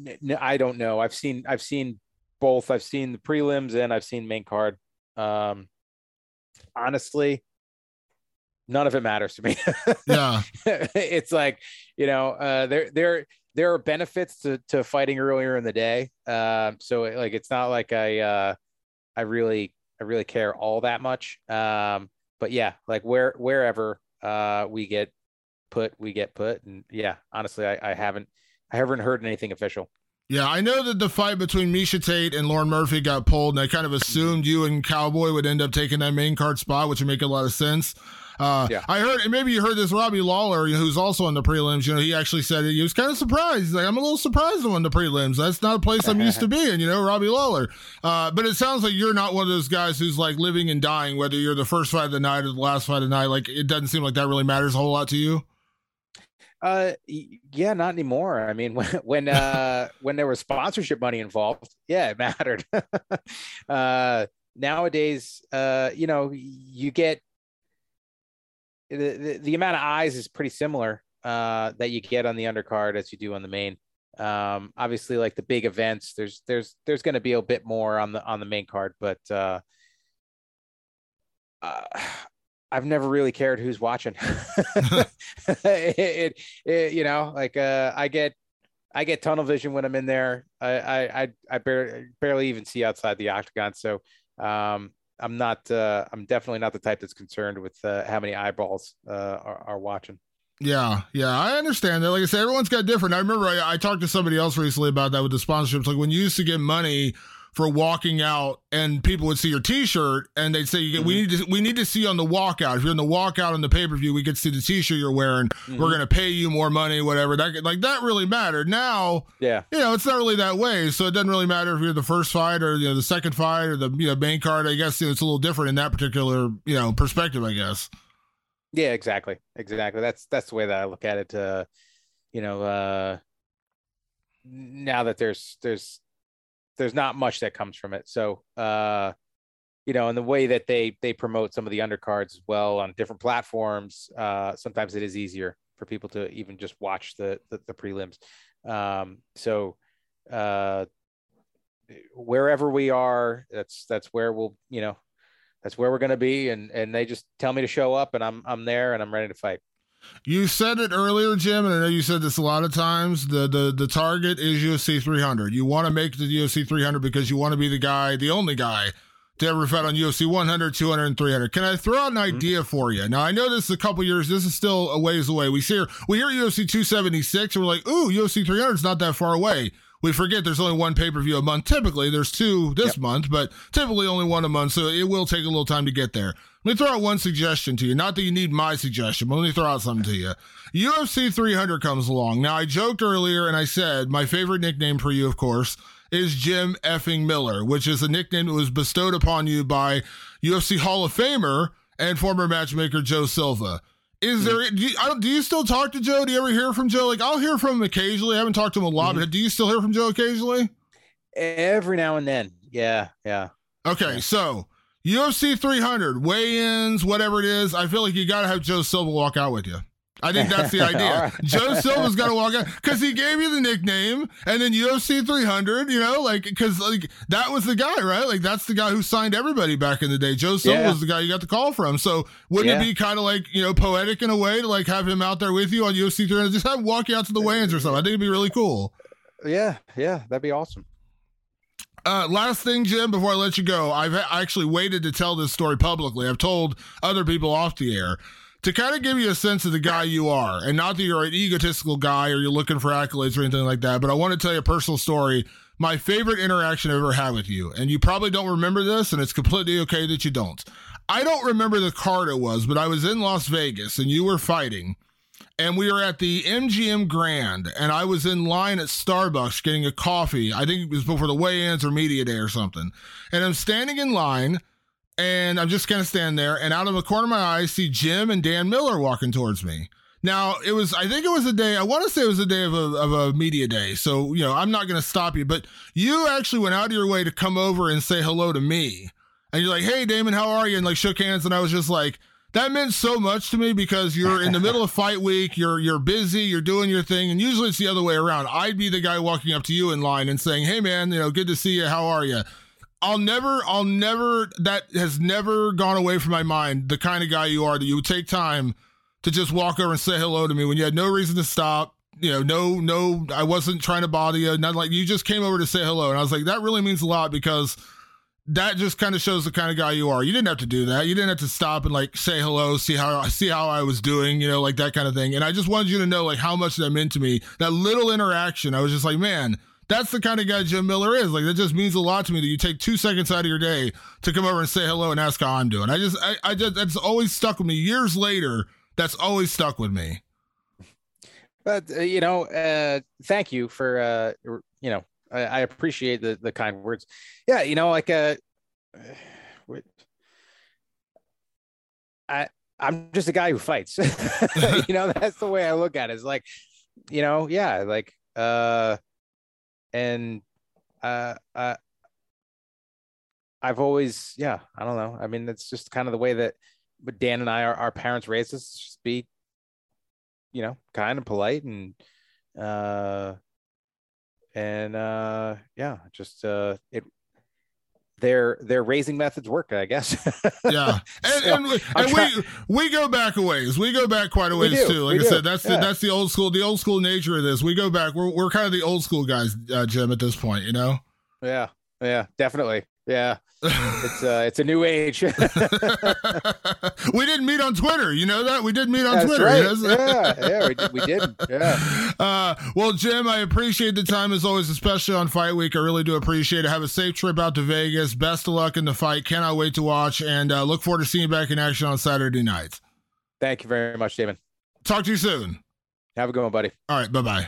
n- I don't know. I've seen I've seen both. I've seen the prelims and I've seen main card. Um, honestly, none of it matters to me. yeah, it's like you know, uh, there there there are benefits to to fighting earlier in the day. Um, so like it's not like I uh, I really I really care all that much. Um, but yeah, like where wherever uh we get put, we get put, and yeah, honestly, I, I haven't I haven't heard anything official. Yeah, I know that the fight between Miesha Tate and Lauren Murphy got pulled, and I kind of assumed you and Cowboy would end up taking that main card spot, which would make a lot of sense. Uh, yeah. I heard, and maybe you heard this, Robbie Lawler, who's also on the prelims, you know, he actually said it. He was kind of surprised. He's like, I'm a little surprised on the prelims. That's not a place I'm used to being, you know, Robbie Lawler. Uh, but it sounds like you're not one of those guys who's like living and dying, whether you're the first fight of the night or the last fight of the night. Like, it doesn't seem like that really matters a whole lot to you. Uh, yeah, not anymore. I mean, when when uh when there was sponsorship money involved, yeah, it mattered. uh, nowadays, uh, you know, you get the, the, the amount of eyes is pretty similar uh that you get on the undercard as you do on the main. Um, obviously, like the big events, there's there's there's going to be a bit more on the on the main card, but uh, uh I've never really cared who's watching. it, it, it, you know, like uh, I get I get tunnel vision when I'm in there. I I I, I barely, barely even see outside the octagon, so um, I'm not. Uh, I'm definitely not the type that's concerned with uh, how many eyeballs uh, are, are watching. Yeah, yeah, I understand that. Like I said, everyone's got different. I remember I, I talked to somebody else recently about that with the sponsorships. Like when you used to get money for walking out and people would see your t-shirt and they'd say mm-hmm. we need to we need to see on the walkout. If you're in the walkout on the pay-per-view we get to see the t-shirt you're wearing. Mm-hmm. we're going to pay you more money whatever. That like that really mattered. Now yeah. you know it's not really that way so it doesn't really matter if you're the first fight or you know the second fight or the you know main card. I guess you know, it's a little different in that particular you know perspective i guess. Yeah exactly. Exactly. That's that's the way that i look at it uh you know uh now that there's there's there's not much that comes from it. So, uh, you know, and the way that they they promote some of the undercards as well on different platforms, uh, sometimes it is easier for people to even just watch the the, the prelims. Um, so, uh, wherever we are, that's that's where we'll you know that's where we're going to be, and and they just tell me to show up, and I'm I'm there, and I'm ready to fight. You said it earlier, Jim, and I know you said this a lot of times. The the the target is UFC 300. You want to make the UFC 300 because you want to be the guy, the only guy to ever fight on UFC 100, 200, and 300. Can I throw out an mm-hmm. idea for you? Now I know this is a couple years. This is still a ways away. We hear we hear UFC 276, and we're like, ooh, UFC 300 is not that far away. We forget there's only one pay per view a month. Typically, there's two this yep. month, but typically only one a month. So it will take a little time to get there. Let me throw out one suggestion to you. Not that you need my suggestion, but let me throw out something to you. UFC 300 comes along. Now, I joked earlier and I said my favorite nickname for you, of course, is Jim effing Miller, which is a nickname that was bestowed upon you by UFC Hall of Famer and former matchmaker Joe Silva. Is there? Do you, do you, still talk to Joe? Do you ever hear from Joe? Like I'll hear from him occasionally. I haven't talked to him a lot, mm-hmm. but do you still hear from Joe occasionally? Every now and then. Yeah, yeah. Okay, so UFC 300, weigh ins, whatever it is, I feel like you got to have Joe Silva walk out with you. I think that's the idea. right. Joe Silva's got to walk out because he gave you the nickname, and then UFC 300, you know, like because like that was the guy, right? Like that's the guy who signed everybody back in the day. Joe Silva yeah. was the guy you got the call from. So wouldn't yeah. it be kind of like you know poetic in a way to like have him out there with you on UFC 300? Just have him walk you out to the weigh-ins or something. I think it'd be really cool. Yeah, yeah, that'd be awesome. Uh, last thing, Jim, before I let you go, I've actually waited to tell this story publicly. I've told other people off the air to kind of give you a sense of the guy you are, and not that you're an egotistical guy or you're looking for accolades or anything like that. But I want to tell you a personal story. My favorite interaction I've ever had with you, and you probably don't remember this, and it's completely okay that you don't. I don't remember the card it was, but I was in Las Vegas and you were fighting and we were at the MGM Grand, and I was in line at Starbucks getting a coffee. I think it was before the weigh-ins or media day or something. And I'm standing in line, and I'm just of standing there, and out of the corner of my eye, I see Jim and Dan Miller walking towards me. Now it was, I think it was a day. I want to say it was a day of a, of a media day. So you know, I'm not going to stop you, but you actually went out of your way to come over and say hello to me, and you're like, "Hey, Damon, how are you?" And like shook hands, and I was just like, that meant so much to me because you're in the middle of fight week, you're you're busy, you're doing your thing, and usually it's the other way around. I'd be the guy walking up to you in line and saying, "Hey, man, you know, good to see you. How are you?" I'll never, I'll never. That has never gone away from my mind. The kind of guy you are that you would take time to just walk over and say hello to me when you had no reason to stop. You know, no, no, I wasn't trying to bother you. Not like you just came over to say hello, and I was like, that really means a lot because that just kind of shows the kind of guy you are. You didn't have to do that. You didn't have to stop and like say hello, see how see how I was doing, you know, like that kind of thing. And I just wanted you to know like how much that meant to me. That little interaction, I was just like, man, that's the kind of guy Jim Miller is. Like that just means a lot to me that you take two seconds out of your day to come over and say hello and ask how I'm doing. I just, I, I just, that's always stuck with me. Years later, that's always stuck with me. But uh, you know, uh, thank you for uh, you know I, I appreciate the the kind words. Yeah, you know, like uh, I I'm just a guy who fights. you know, that's the way I look at it. It's like, you know, yeah, like uh and uh uh I've always, yeah, I don't know. I mean, it's just kind of the way that but Dan and I our, our parents raised us to just be, you know, kind of polite and uh and uh yeah, just uh it their their raising methods work, I guess. yeah, and, so, and, we, and we, we go back a ways. We go back quite a ways too. Like we I do. said, that's yeah. the that's the old school the old school nature of this. We go back. We're we're kind of the old school guys, uh, Jim. At this point, you know. Yeah, yeah, definitely. Yeah, it's uh, it's a new age. we didn't meet on Twitter. You know that we didn't meet on That's Twitter. Right. yeah, yeah, we did. We did. Yeah. Uh, well, Jim, I appreciate the time as always, especially on Fight Week. I really do appreciate it. Have a safe trip out to Vegas. Best of luck in the fight. Cannot wait to watch, and uh, look forward to seeing you back in action on Saturday night. Thank you very much, David. Talk to you soon. Have a good one, buddy. All right. Bye. Bye.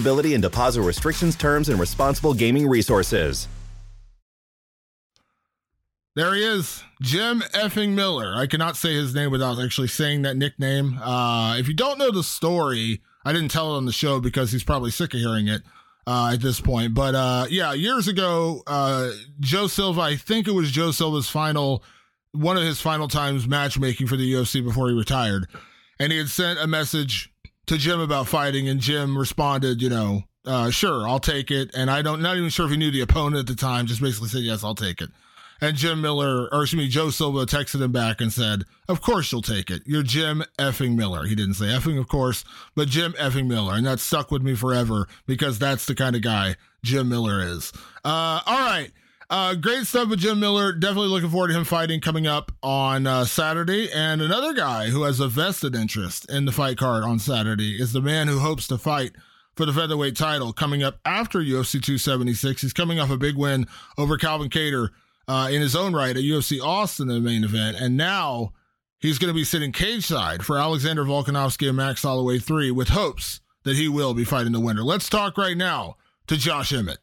eligibility and deposit restrictions, terms, and responsible gaming resources. There he is, Jim effing Miller. I cannot say his name without actually saying that nickname. Uh, if you don't know the story, I didn't tell it on the show because he's probably sick of hearing it uh, at this point. But uh, yeah, years ago, uh, Joe Silva, I think it was Joe Silva's final, one of his final times matchmaking for the UFC before he retired. And he had sent a message to Jim about fighting, and Jim responded, you know, uh, sure, I'll take it. And I don't, not even sure if he knew the opponent at the time, just basically said, yes, I'll take it. And Jim Miller, or excuse me, Joe Silva texted him back and said, Of course you'll take it. You're Jim effing Miller. He didn't say effing, of course, but Jim effing Miller. And that stuck with me forever because that's the kind of guy Jim Miller is. Uh, all right. Uh, great stuff with Jim Miller. Definitely looking forward to him fighting coming up on uh, Saturday. And another guy who has a vested interest in the fight card on Saturday is the man who hopes to fight for the featherweight title coming up after UFC 276. He's coming off a big win over Calvin Kattar uh, in his own right at UFC Austin in the main event. And now he's going to be sitting cage side for Alexander Volkanovski and Max Holloway 3 with hopes that he will be fighting the winner. Let's talk right now to Josh Emmett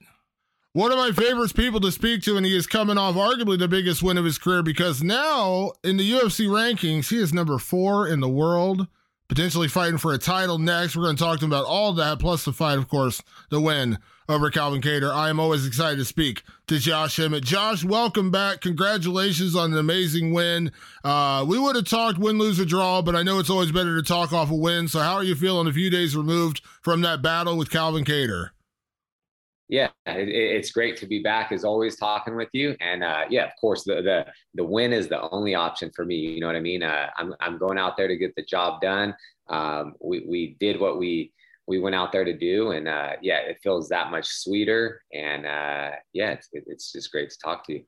one of my favorite people to speak to, and he is coming off arguably the biggest win of his career because now in the UFC rankings, he is number four in the world potentially fighting for a title next. We're going to talk to him about all that, plus the fight, of course, the win over Calvin Kattar. I am always excited to speak to Josh Emmett. Josh, welcome back. Congratulations on an amazing win. Uh, we would have talked win, lose, or draw, but I know it's always better to talk off a win. So, how are you feeling a few days removed from that battle with Calvin Kattar? Yeah, it, it's great to be back as always talking with you. And uh, yeah, of course, the, the the win is the only option for me. You know what I mean? Uh, I'm I'm going out there to get the job done. Um, we we did what we we went out there to do, and uh, yeah, it feels that much sweeter. And uh, yeah, it's it's just great to talk to you.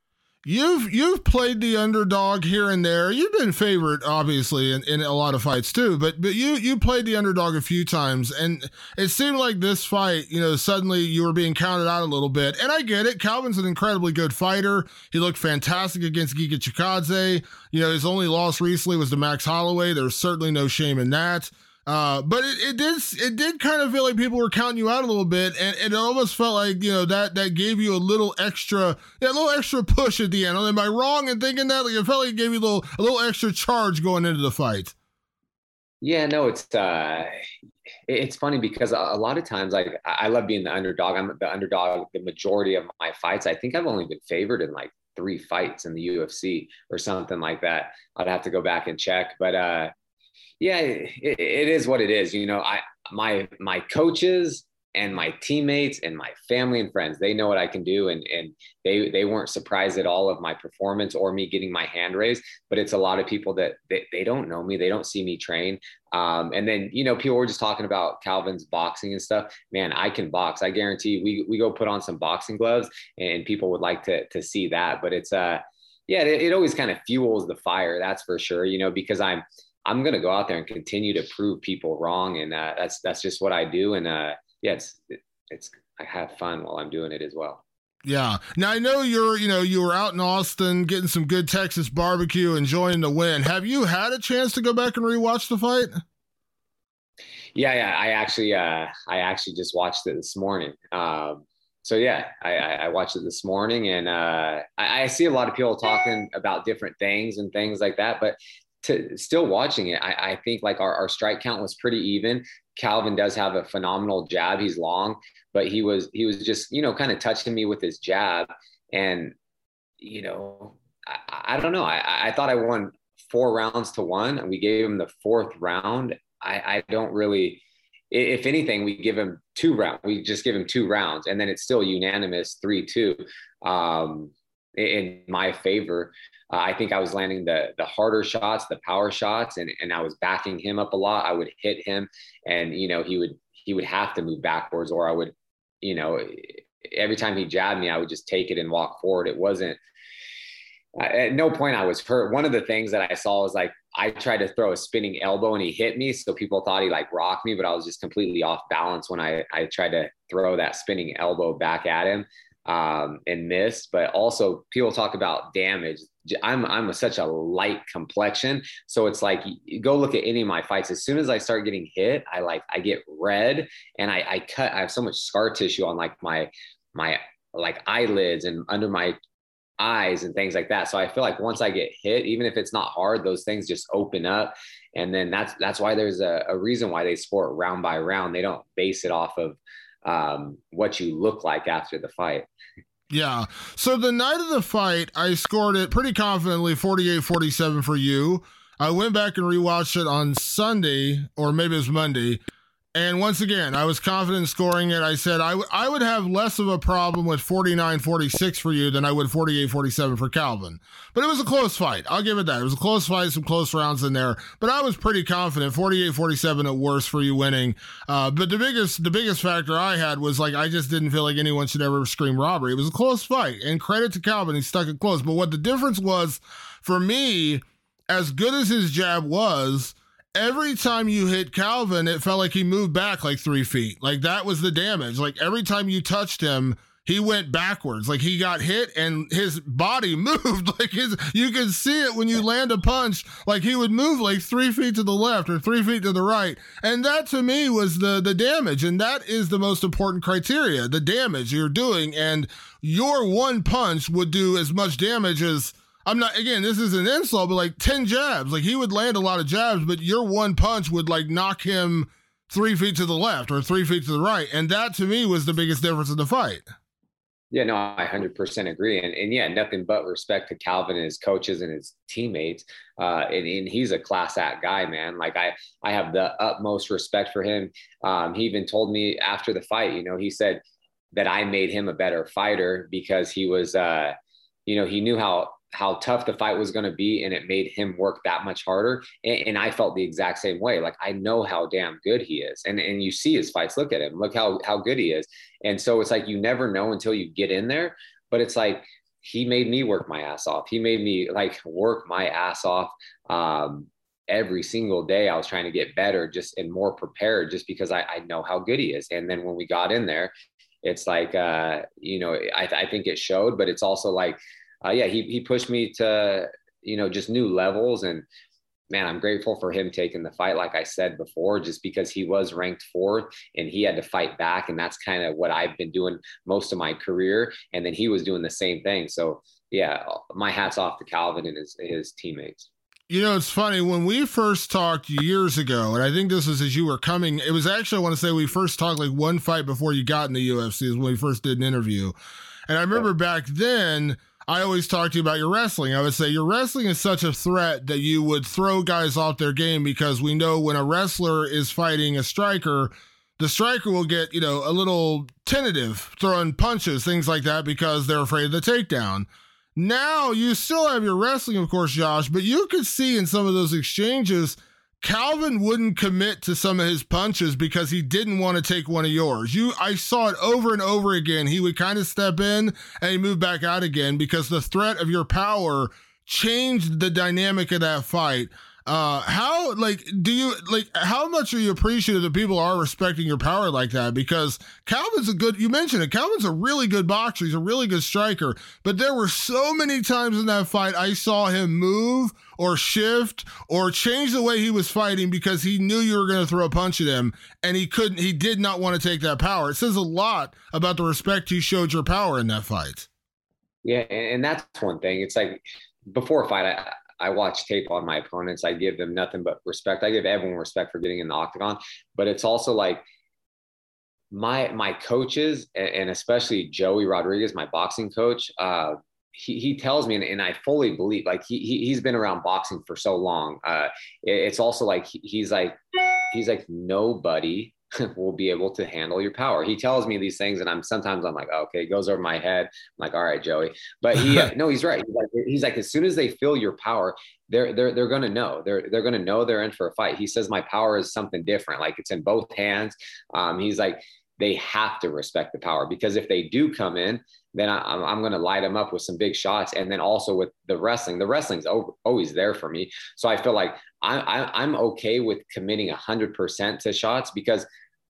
You've you've played the underdog here and there. You've been favorite, obviously, in, in a lot of fights too. But but you you played the underdog a few times, and it seemed like this fight, you know, suddenly you were being counted out a little bit. And I get it. Calvin's an incredibly good fighter. He looked fantastic against Giga Chikadze. You know, his only loss recently was to Max Holloway. There's certainly no shame in that. Uh, but it, it did it did kind of feel like people were counting you out a little bit, and, and it almost felt like you know that that gave you a little extra, yeah, a little extra push at the end. Am I wrong in thinking that? Like it felt like it gave you a little a little extra charge going into the fight. Yeah, no, it's uh, it's funny because a lot of times, like I love being the underdog. I'm the underdog the majority of my fights. I think I've only been favored in like three fights in the UFC or something like that. I'd have to go back and check, but uh yeah, it, it is what it is. You know, I my my coaches and my teammates and my family and friends they know what i can do and and they they weren't surprised at all of my performance or me getting my hand raised but it's a lot of people that they, they don't know me they don't see me train um, and then you know people were just talking about calvin's boxing and stuff man i can box i guarantee we we go put on some boxing gloves and people would like to to see that but it's uh yeah it, it always kind of fuels the fire that's for sure you know because i'm I'm going to go out there and continue to prove people wrong. And uh, that's, that's just what I do. And uh, yeah, it's, it, it's, I have fun while I'm doing it as well. Yeah. Now I know you're, you know, you were out in Austin getting some good Texas barbecue, enjoying the win. Have you had a chance to go back and rewatch the fight? Yeah, yeah. I actually, uh, I actually just watched it this morning. Um, so yeah, I, I, watched it this morning, and uh, I, I, see a lot of people talking about different things and things like that. But to still watching it, I, I think like our, our strike count was pretty even. Calvin does have a phenomenal jab. He's long, but he was he was just you know kind of touching me with his jab, and you know I, I don't know. I, I thought I won four rounds to one, and we gave him the fourth round. I, I don't really. If anything, we give him two rounds. We just give him two rounds, and then it's still unanimous three two um, in my favor. Uh, I think I was landing the the harder shots, the power shots, and and I was backing him up a lot. I would hit him, and you know he would he would have to move backwards, or I would, you know, every time he jabbed me, I would just take it and walk forward. It wasn't. At no point I was hurt. One of the things that I saw was like I tried to throw a spinning elbow and he hit me, so people thought he like rocked me, but I was just completely off balance when I I tried to throw that spinning elbow back at him um, and miss. But also, people talk about damage. I'm I'm a, such a light complexion, so it's like go look at any of my fights. As soon as I start getting hit, I like I get red and I, I cut. I have so much scar tissue on like my my like eyelids and under my eyes and things like that. So I feel like once I get hit, even if it's not hard, those things just open up. And then that's that's why there's a, a reason why they sport round by round. They don't base it off of um, what you look like after the fight. Yeah. So the night of the fight, I scored it pretty confidently 48 47 for you. I went back and rewatched it on Sunday, or maybe it was Monday. And once again, I was confident scoring it. I said I, w- I would have less of a problem with 49 46 for you than I would 48 47 for Calvin. But it was a close fight. I'll give it that. It was a close fight, some close rounds in there. But I was pretty confident 48 47 at worst for you winning. Uh, but the biggest the biggest factor I had was like I just didn't feel like anyone should ever scream robbery. It was a close fight. And credit to Calvin, he stuck it close. But what the difference was for me, as good as his jab was, every time you hit Calvin, it felt like he moved back like three feet. Like that was the damage. Like every time you touched him, he went backwards. Like he got hit and his body moved. Like his, you could see it when you land a punch. Like he would move like three feet to the left or three feet to the right. And that to me was the the damage. And that is the most important criteria: the damage you're doing. And your one punch would do as much damage as I'm not again, this is an insult, but like 10 jabs. Like he would land a lot of jabs, but your one punch would like knock him three feet to the left or three feet to the right. And that to me was the biggest difference in the fight. Yeah, no, I 100% agree. And, and yeah, nothing but respect to Calvin and his coaches and his teammates. Uh, and, and he's a class act guy, man. Like I, I have the utmost respect for him. Um, he even told me after the fight, you know, he said that I made him a better fighter because he was, uh, you know, he knew how how tough the fight was going to be and it made him work that much harder and, and, i felt the exact same way like i know how damn good he is and and you see his fights look at him look how how good he is and so it's like you never know until you get in there but it's like he made me work my ass off he made me like work my ass off um, every single day i was trying to get better just and more prepared just because I, I know how good he is and then when we got in there it's like uh, you know I, I think it showed but it's also like uh, yeah, he he pushed me to you know just new levels and man, I'm grateful for him taking the fight, like I said before, just because he was ranked fourth and he had to fight back. And that's kind of what I've been doing most of my career. And then he was doing the same thing. So, yeah, my hat's off to Calvin and his, his teammates. You know, it's funny when we first talked years ago, and I think this was as you were coming. It was actually, I want to say, we first talked like one fight before you got in the UFC, is when we first did an interview. And I remember yeah. back then, I always talk to you about your wrestling. I would say your wrestling is such a threat that you would throw guys off their game because we know when a wrestler is fighting a striker, the striker will get, you know, a little tentative, throwing punches, things like that, because they're afraid of the takedown. Now you still have your wrestling, of course, Josh, but you could see in some of those exchanges Calvin wouldn't commit to some of his punches because he didn't want to take one of yours. You I saw it over and over again. He would kind of step in and he moved back out again because the threat of your power changed the dynamic of that fight. Uh, how like do you like how much are you appreciative that people are respecting your power like that? Because Calvin's a good you mentioned it, Calvin's a really good boxer, he's a really good striker, but there were so many times in that fight I saw him move or shift or change the way he was fighting because he knew you were going to throw a punch at him and he couldn't he did not want to take that power. It says a lot about the respect you showed your power in that fight. Yeah, and that's one thing. It's like before a fight, I, I watch tape on my opponents. I give them nothing but respect. I give everyone respect for getting in the octagon, but it's also like my my coaches and especially Joey Rodriguez, my boxing coach. Uh, he, he tells me, and, and I fully believe, like he, he he's been around boxing for so long. Uh, it, it's also like he, he's like he's like nobody will be able to handle your power. He tells me these things, and I'm sometimes I'm like, oh, okay, it goes over my head. I'm like, all right, Joey. But he, uh, no, he's right. He's like, he's like, as soon as they feel your power, they're they're they're gonna know. They're they're gonna know they're in for a fight. He says my power is something different. Like it's in both hands. Um, he's like, they have to respect the power because if they do come in, then I, am I'm going to light them up with some big shots. And then also with the wrestling, the wrestling's over, always there for me. So I feel like I, I'm okay with committing 100% to shots because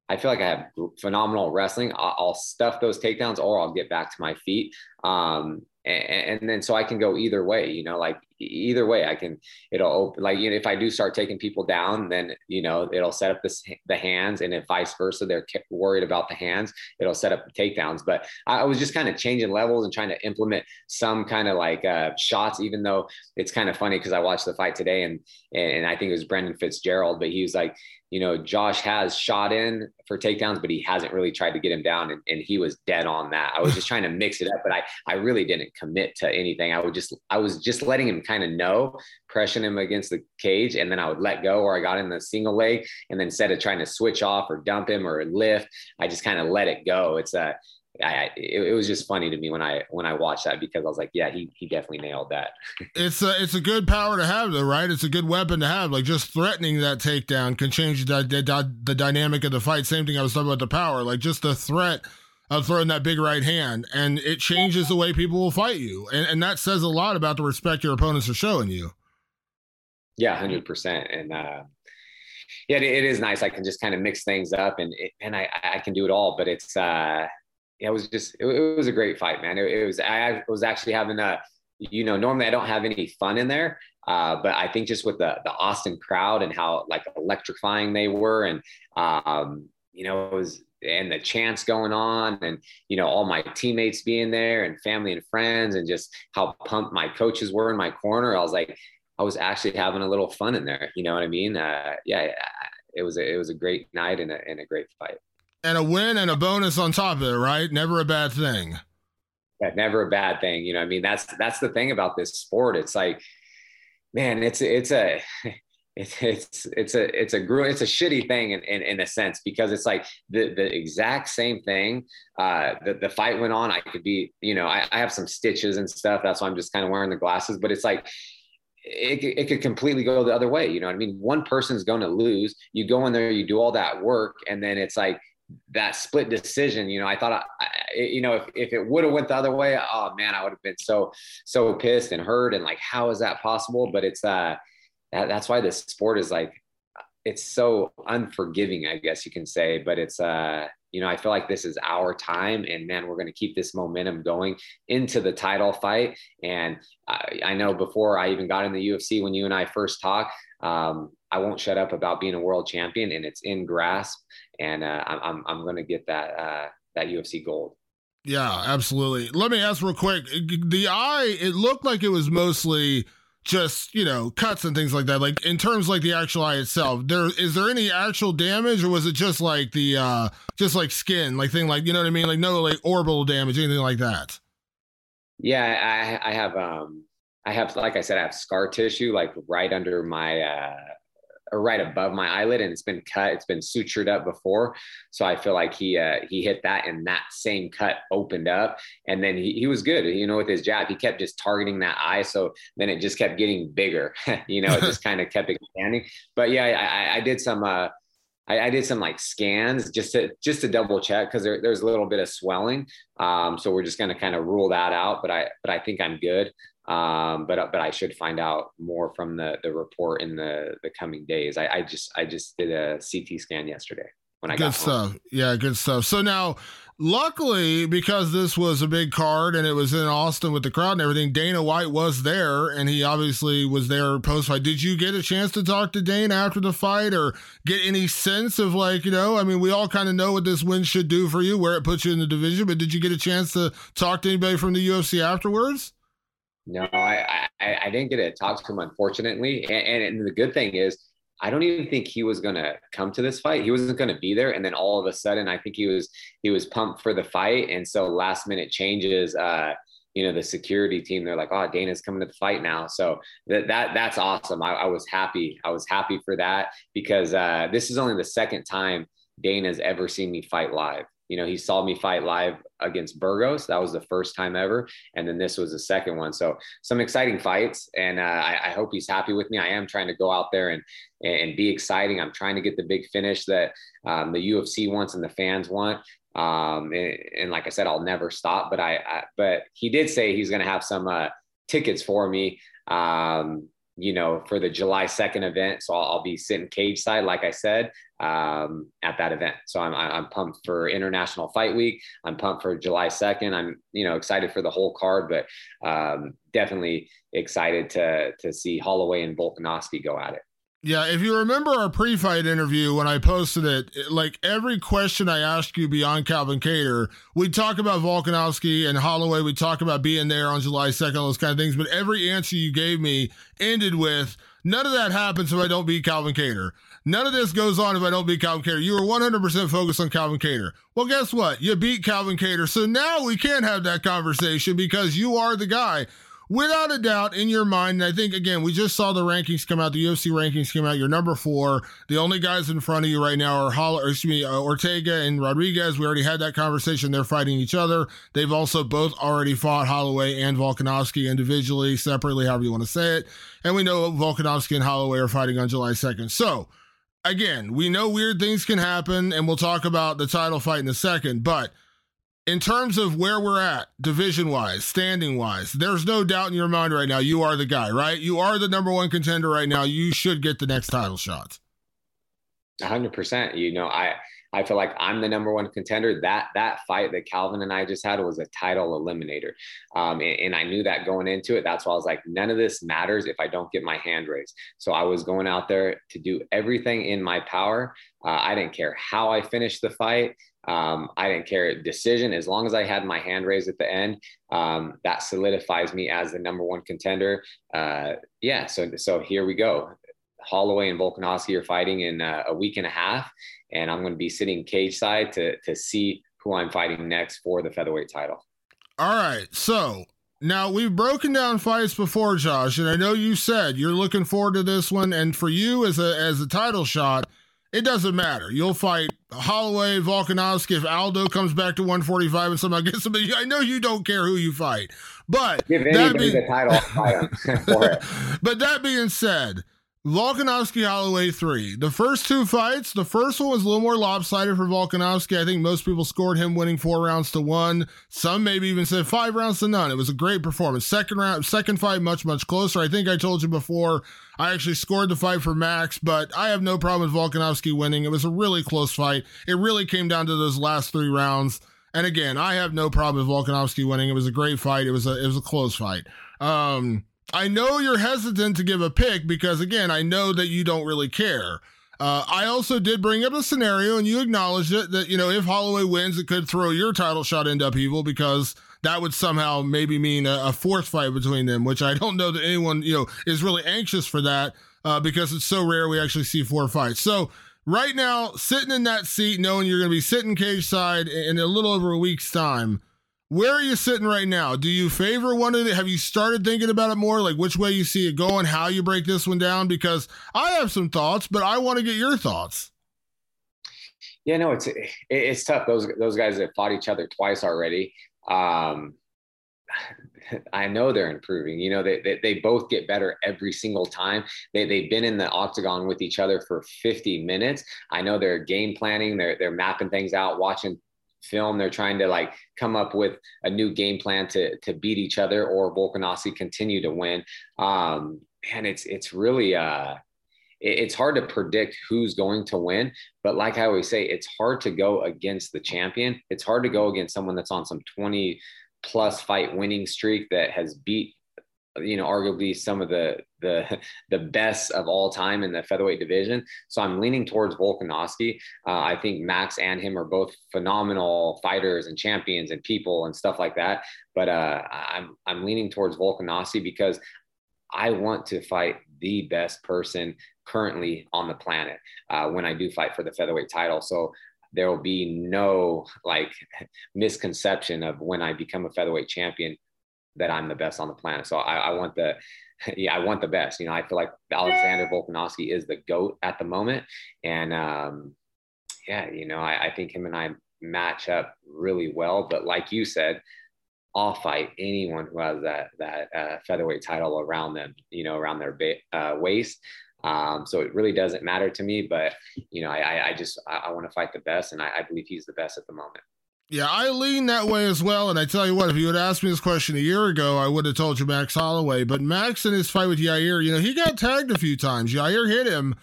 I feel like I have phenomenal wrestling. I'll, I'll, stuff those takedowns or I'll get back to my feet. Um, and, and, then so I can go either way, you know, like either way I can, it'll open, like, you know, if I do start taking people down, then, you know, it'll set up this, the hands and if vice versa, they're worried about the hands, it'll set up takedowns. But I was just kind of changing levels and trying to implement some kind of like uh, shots, even though it's kind of funny because I watched the fight today and, and I think it was Brendan Fitzgerald, but he was like, you know, Josh has shot in for takedowns, but he hasn't really tried to get him down. And, and, he was dead on that. I was just trying to mix it up, but I, I really didn't commit to anything. I would just, I was just letting him kind of know, pressing him against the cage. And then I would let go or I got in the single leg. And then instead of trying to switch off or dump him or lift, I just kind of let it go. It's uh, a, I, it, it, was just funny to me when I when I watched that because I was like, yeah, he he definitely nailed that. it's a it's a good power to have though, right? It's a good weapon to have. Like just threatening that takedown can change the the, the dynamic of the fight. Same thing I was talking about the power, like just the threat of throwing that big right hand, and it changes the way people will fight you, and and that says a lot about the respect your opponents are showing you. Yeah, hundred percent, and. uh yeah, it is nice. I can just kind of mix things up, and it, and I I can do it all. But it's uh it was just it, it was a great fight, man. It, it, was I was actually having a you know normally I don't have any fun in there, uh, but I think just with the the Austin crowd and how like electrifying they were, and um, you know it was and the chants going on and you know all my teammates being there and family and friends and just how pumped my coaches were in my corner. I was like i was actually having a little fun in there. You know what i mean? Uh, yeah it was a, it was a great night and a, and a great fight. And a win and a bonus on top of it right? Never a bad thing. Yeah, never a bad thing. You know i mean that's that's the thing about this sport. It's like man it's it's a it's it's a it's a it's a shitty thing in, in, in a sense because it's like the the exact same thing. Uh, the the fight went on. I could be, you know, I, I have some stitches and stuff. That's why I'm just kind of wearing the glasses. But it's like it, it could completely go the other way. You know what I mean? One person's going to lose. You go in there, you do all that work, and then it's like that split decision. You know, I thought, I, you know, if, if it would have went the other way, oh man, I would have been so so pissed and hurt, and like, how is that possible? But it's uh that, that's why this sport is like it's so unforgiving i guess you can say but it's uh you know i feel like this is our time and man we're going to keep this momentum going into the title fight. And I, I, know before i even got in the ufc when you and i first talked um, i won't shut up about being a world champion and it's in grasp. And uh, i'm, I'm going to get that uh, that ufc gold. Yeah absolutely. Let me ask real quick the eye it looked like it was mostly just you know cuts and things like that. Like in terms like the actual eye itself there is there any actual damage or was it just like the uh just like skin like thing like you know what i mean? Like no like orbital damage anything like that? Yeah i i have um i have like i said i have scar tissue like right under my uh right above my eyelid and it's been cut it's been sutured up before so i feel like he uh, he hit that and that same cut opened up and then he, he was good you know with his jab he kept just targeting that eye so then it just kept getting bigger you know it just kind of kept expanding but yeah i, I did some uh I, I, did some like scans just to just to double check because there, there's a little bit of swelling. Um, so we're just going to kind of rule that out. But I but I think I'm good. Um, but but I should find out more from the the report in the the coming days. I, I just I just did a CT scan yesterday when I good got stuff. Home. Yeah, good stuff. So now, luckily, because this was a big card and it was in Austin with the crowd and everything, Dana White was there, and he obviously was there post fight. Did you get a chance to talk to Dana after the fight, or get any sense of like you know? I mean, we all kind of know what this win should do for you, where it puts you in the division, but did you get a chance to talk to anybody from the UFC afterwards? No, I, I, I didn't get to talk to him, unfortunately. And, and the good thing is, I don't even think he was going to come to this fight. He wasn't going to be there. And then all of a sudden, I think he was he was pumped for the fight. And so last minute changes. Uh, you know the security team they're like oh dana's coming to the fight now so that, that that's awesome I, I was happy i was happy for that because uh, this is only the second time dana's ever seen me fight live you know, he saw me fight live against Burgos. That was the first time ever. And then this was the second one. So some exciting fights. And uh, I, I, hope he's happy with me. I am trying to go out there and, and be exciting. I'm trying to get the big finish that um, the UFC wants and the fans want. Um, and, and, like I said, I'll never stop, but I, I but he did say he's going to have some uh, tickets for me. Um, you know, for the July 2nd event. So I'll, I'll be sitting cage side, like I said, um, at that event. So I'm, I'm pumped for International Fight Week. I'm pumped for July 2nd. I'm, you know, excited for the whole card, but um, definitely excited to, to see Holloway and Volkanovski go at it. Yeah, if you remember our pre-fight interview when I posted it, like every question I asked you beyond Calvin Kattar, we talk about Volkanovski and Holloway. We talk about being there on July 2nd, those kind of things. But every answer you gave me ended with, none of that happens if I don't beat Calvin Kattar. None of this goes on if I don't beat Calvin Kattar. You were 100% focused on Calvin Kattar. Well, guess what? You beat Calvin Kattar. So now we can't have that conversation because you are the guy without a doubt in your mind, and I think again, we just saw the rankings come out, the UFC rankings came out. You're number four. The only guys in front of you right now are Holl- excuse me, uh, Ortega and Rodriguez. We already had that conversation. They're fighting each other. They've also both already fought Holloway and Volkanovski individually, separately, however you want to say it. And we know Volkanovski and Holloway are fighting on July 2nd. So again, we know weird things can happen, and we'll talk about the title fight in a second, but in terms of where we're at, division wise, standing wise, there's no doubt in your mind right now. You are the guy, right? You are the number one contender right now. You should get the next title shot. hundred percent. You know, I I feel like I'm the number one contender. That that fight that Calvin and I just had was a title eliminator, um, and, and I knew that going into it. That's why I was like, none of this matters if I don't get my hand raised. So I was going out there to do everything in my power. Uh, I didn't care how I finished the fight. Um, I didn't care decision as long as I had my hand raised at the end. Um, that solidifies me as the number one contender. Uh, yeah, so so here we go. Holloway and Volkanovski are fighting in uh, a week and a half, and I'm going to be sitting cage side to to see who I'm fighting next for the featherweight title. All right, so now we've broken down fights before, Josh, and I know you said you're looking forward to this one, and for you as a as a title shot it doesn't matter. You'll fight Holloway, Volkanovski. If Aldo comes back to 145 and somehow gets somebody, I know you don't care who you fight. But that being, the title, but that being said, Volkanovski Holloway three. The first two fights, the first one was a little more lopsided for Volkanovski. I think most people scored him winning four rounds to one. Some maybe even said five rounds to none. It was a great performance. Second round, second fight, much much closer. I think I told you before. I actually scored the fight for Max, but I have no problem with Volkanovski winning. It was a really close fight. It really came down to those last three rounds. And again, I have no problem with Volkanovski winning. It was a great fight. It was a it was a close fight. Um, I know you're hesitant to give a pick because, again, I know that you don't really care. Uh, I also did bring up a scenario, and you acknowledged it that you know if Holloway wins, it could throw your title shot into upheaval because that would somehow maybe mean a, a, fourth fight between them, which I don't know that anyone you know is really anxious for that uh, because it's so rare we actually see four fights. So right now, sitting in that seat, knowing you're going to be sitting cage side in a little over a week's time, where are you sitting right now? Do you favor one of the, have you started thinking about it more? Like which way you see it going, how you break this one down? Because I have some thoughts, but I want to get your thoughts. Yeah, no, it's it's tough. Those those guys that fought each other twice already. Um, I know they're improving. You know, they, they, they both get better every single time. They, they've been in the octagon with each other for 50 minutes. I know they're game planning, they're, they're mapping things out, watching film. They're trying to like come up with a new game plan to to beat each other or Volkanovski continue to win. Um, and it's it's really uh it's hard to predict who's going to win. But like I always say, it's hard to go against the champion. It's hard to go against someone that's on some 20 plus fight winning streak that has beat you know, arguably some of the the the best of all time in the featherweight division. So I'm leaning towards Volkanovski. Uh, I think Max and him are both phenomenal fighters and champions and people and stuff like that. But uh, I'm I'm leaning towards Volkanovski because I want to fight the best person currently on the planet uh, when I do fight for the featherweight title. So there will be no like misconception of when I become a featherweight champion that I'm the best on the planet. So I, I want the, yeah, I want the best. You know, I feel like Alexander Volkanovski is the goat at the moment, and um, yeah, you know, I, I think him and I match up really well. But like you said, I'll fight anyone who has that that uh, featherweight title around them, you know, around their ba- uh, waist. Um, so it really doesn't matter to me, but you know, I, I just I, I want to fight the best, and I, I believe he's the best at the moment. Yeah, I lean that way as well. And I tell you what, if you had asked me this question a year ago, I would have told you Max Holloway. But Max in his fight with Yair, you know, he got tagged a few times. Yair hit him,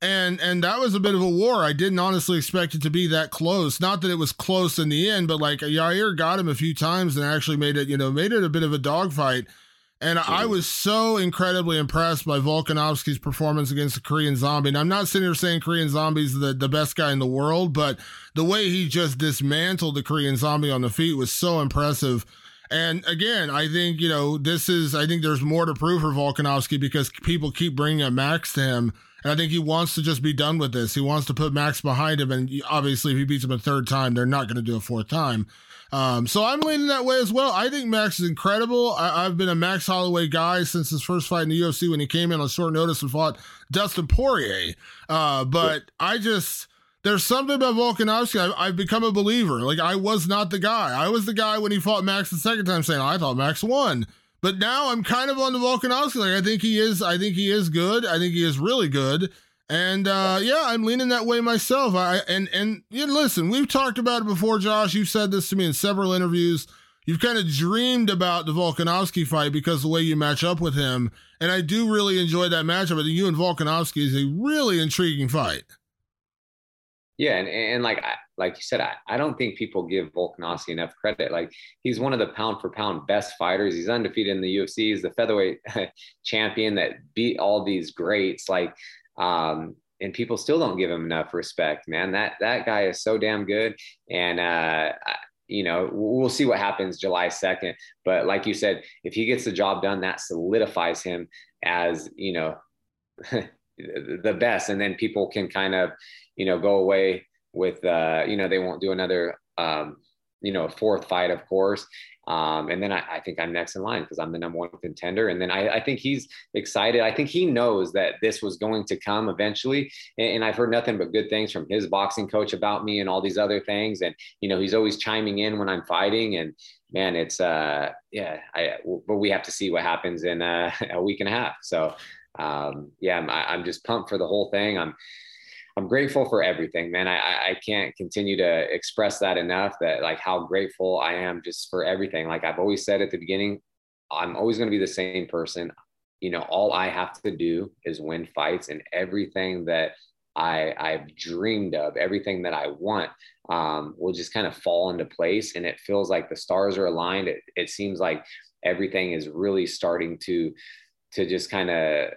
and and that was a bit of a war. I didn't honestly expect it to be that close. Not that it was close in the end, but like Yair got him a few times and actually made it, you know, made it a bit of a dogfight. And I was so incredibly impressed by Volkanovski's performance against the Korean Zombie. And I'm not sitting here saying Korean Zombie's the, the best guy in the world, but the way he just dismantled the Korean Zombie on the feet was so impressive. And again, I think, you know, this is, I think there's more to prove for Volkanovski because people keep bringing up Max to him. And I think he wants to just be done with this. He wants to put Max behind him. And obviously, if he beats him a third time, they're not going to do a fourth time. Um, so I'm leaning that way as well. I think Max is incredible. I, have been a Max Holloway guy since his first fight in the UFC when he came in on short notice and fought Dustin Poirier. Uh, but. I just there's something about Volkanovski. I've, I've, become a believer. Like I was not the guy. I was the guy when he fought Max the second time, saying I thought Max won. But now I'm kind of on the Volkanovski. Like I think he is. I think he is good. I think he is really good. And uh, yeah, I'm leaning that way myself. I and and you know, listen, we've talked about it before, Josh. You've said this to me in several interviews. You've kind of dreamed about the Volkanovski fight because the way you match up with him, and I do really enjoy that matchup. I think you and Volkanovski is a really intriguing fight. Yeah, and, and like I, like you said, I, I don't think people give Volkanovski enough credit. Like he's one of the pound for pound best fighters. He's undefeated in the UFC. He's the featherweight champion that beat all these greats. Like, um, and people still don't give him enough respect, man. That that guy is so damn good. And uh, you know, we'll see what happens July 2nd. But like you said, if he gets the job done, that solidifies him as, you know, the best. And then people can kind of, you know, go away with, uh, you know, they won't do another, um, you know, a fourth fight, of course. Um, and then I, I, think I'm next in line because I'm the number one contender. And then I, I, think he's excited. I think he knows that this was going to come eventually. And, and, I've heard nothing but good things from his boxing coach about me and all these other things. And, you know, he's always chiming in when I'm fighting. And man, it's, uh, yeah, I, but we have to see what happens in uh, a week and a half. So, um, yeah, I'm, I'm just pumped for the whole thing. I'm, I'm grateful for everything, man. I, I can't continue to express that enough that like how grateful I am just for everything. Like I've always said at the beginning, I'm always going to be the same person. You know, all I have to do is win fights and everything that I, I've dreamed of, everything that I want um, will just kind of fall into place. And it feels like the stars are aligned. It, it seems like everything is really starting to, to just kind of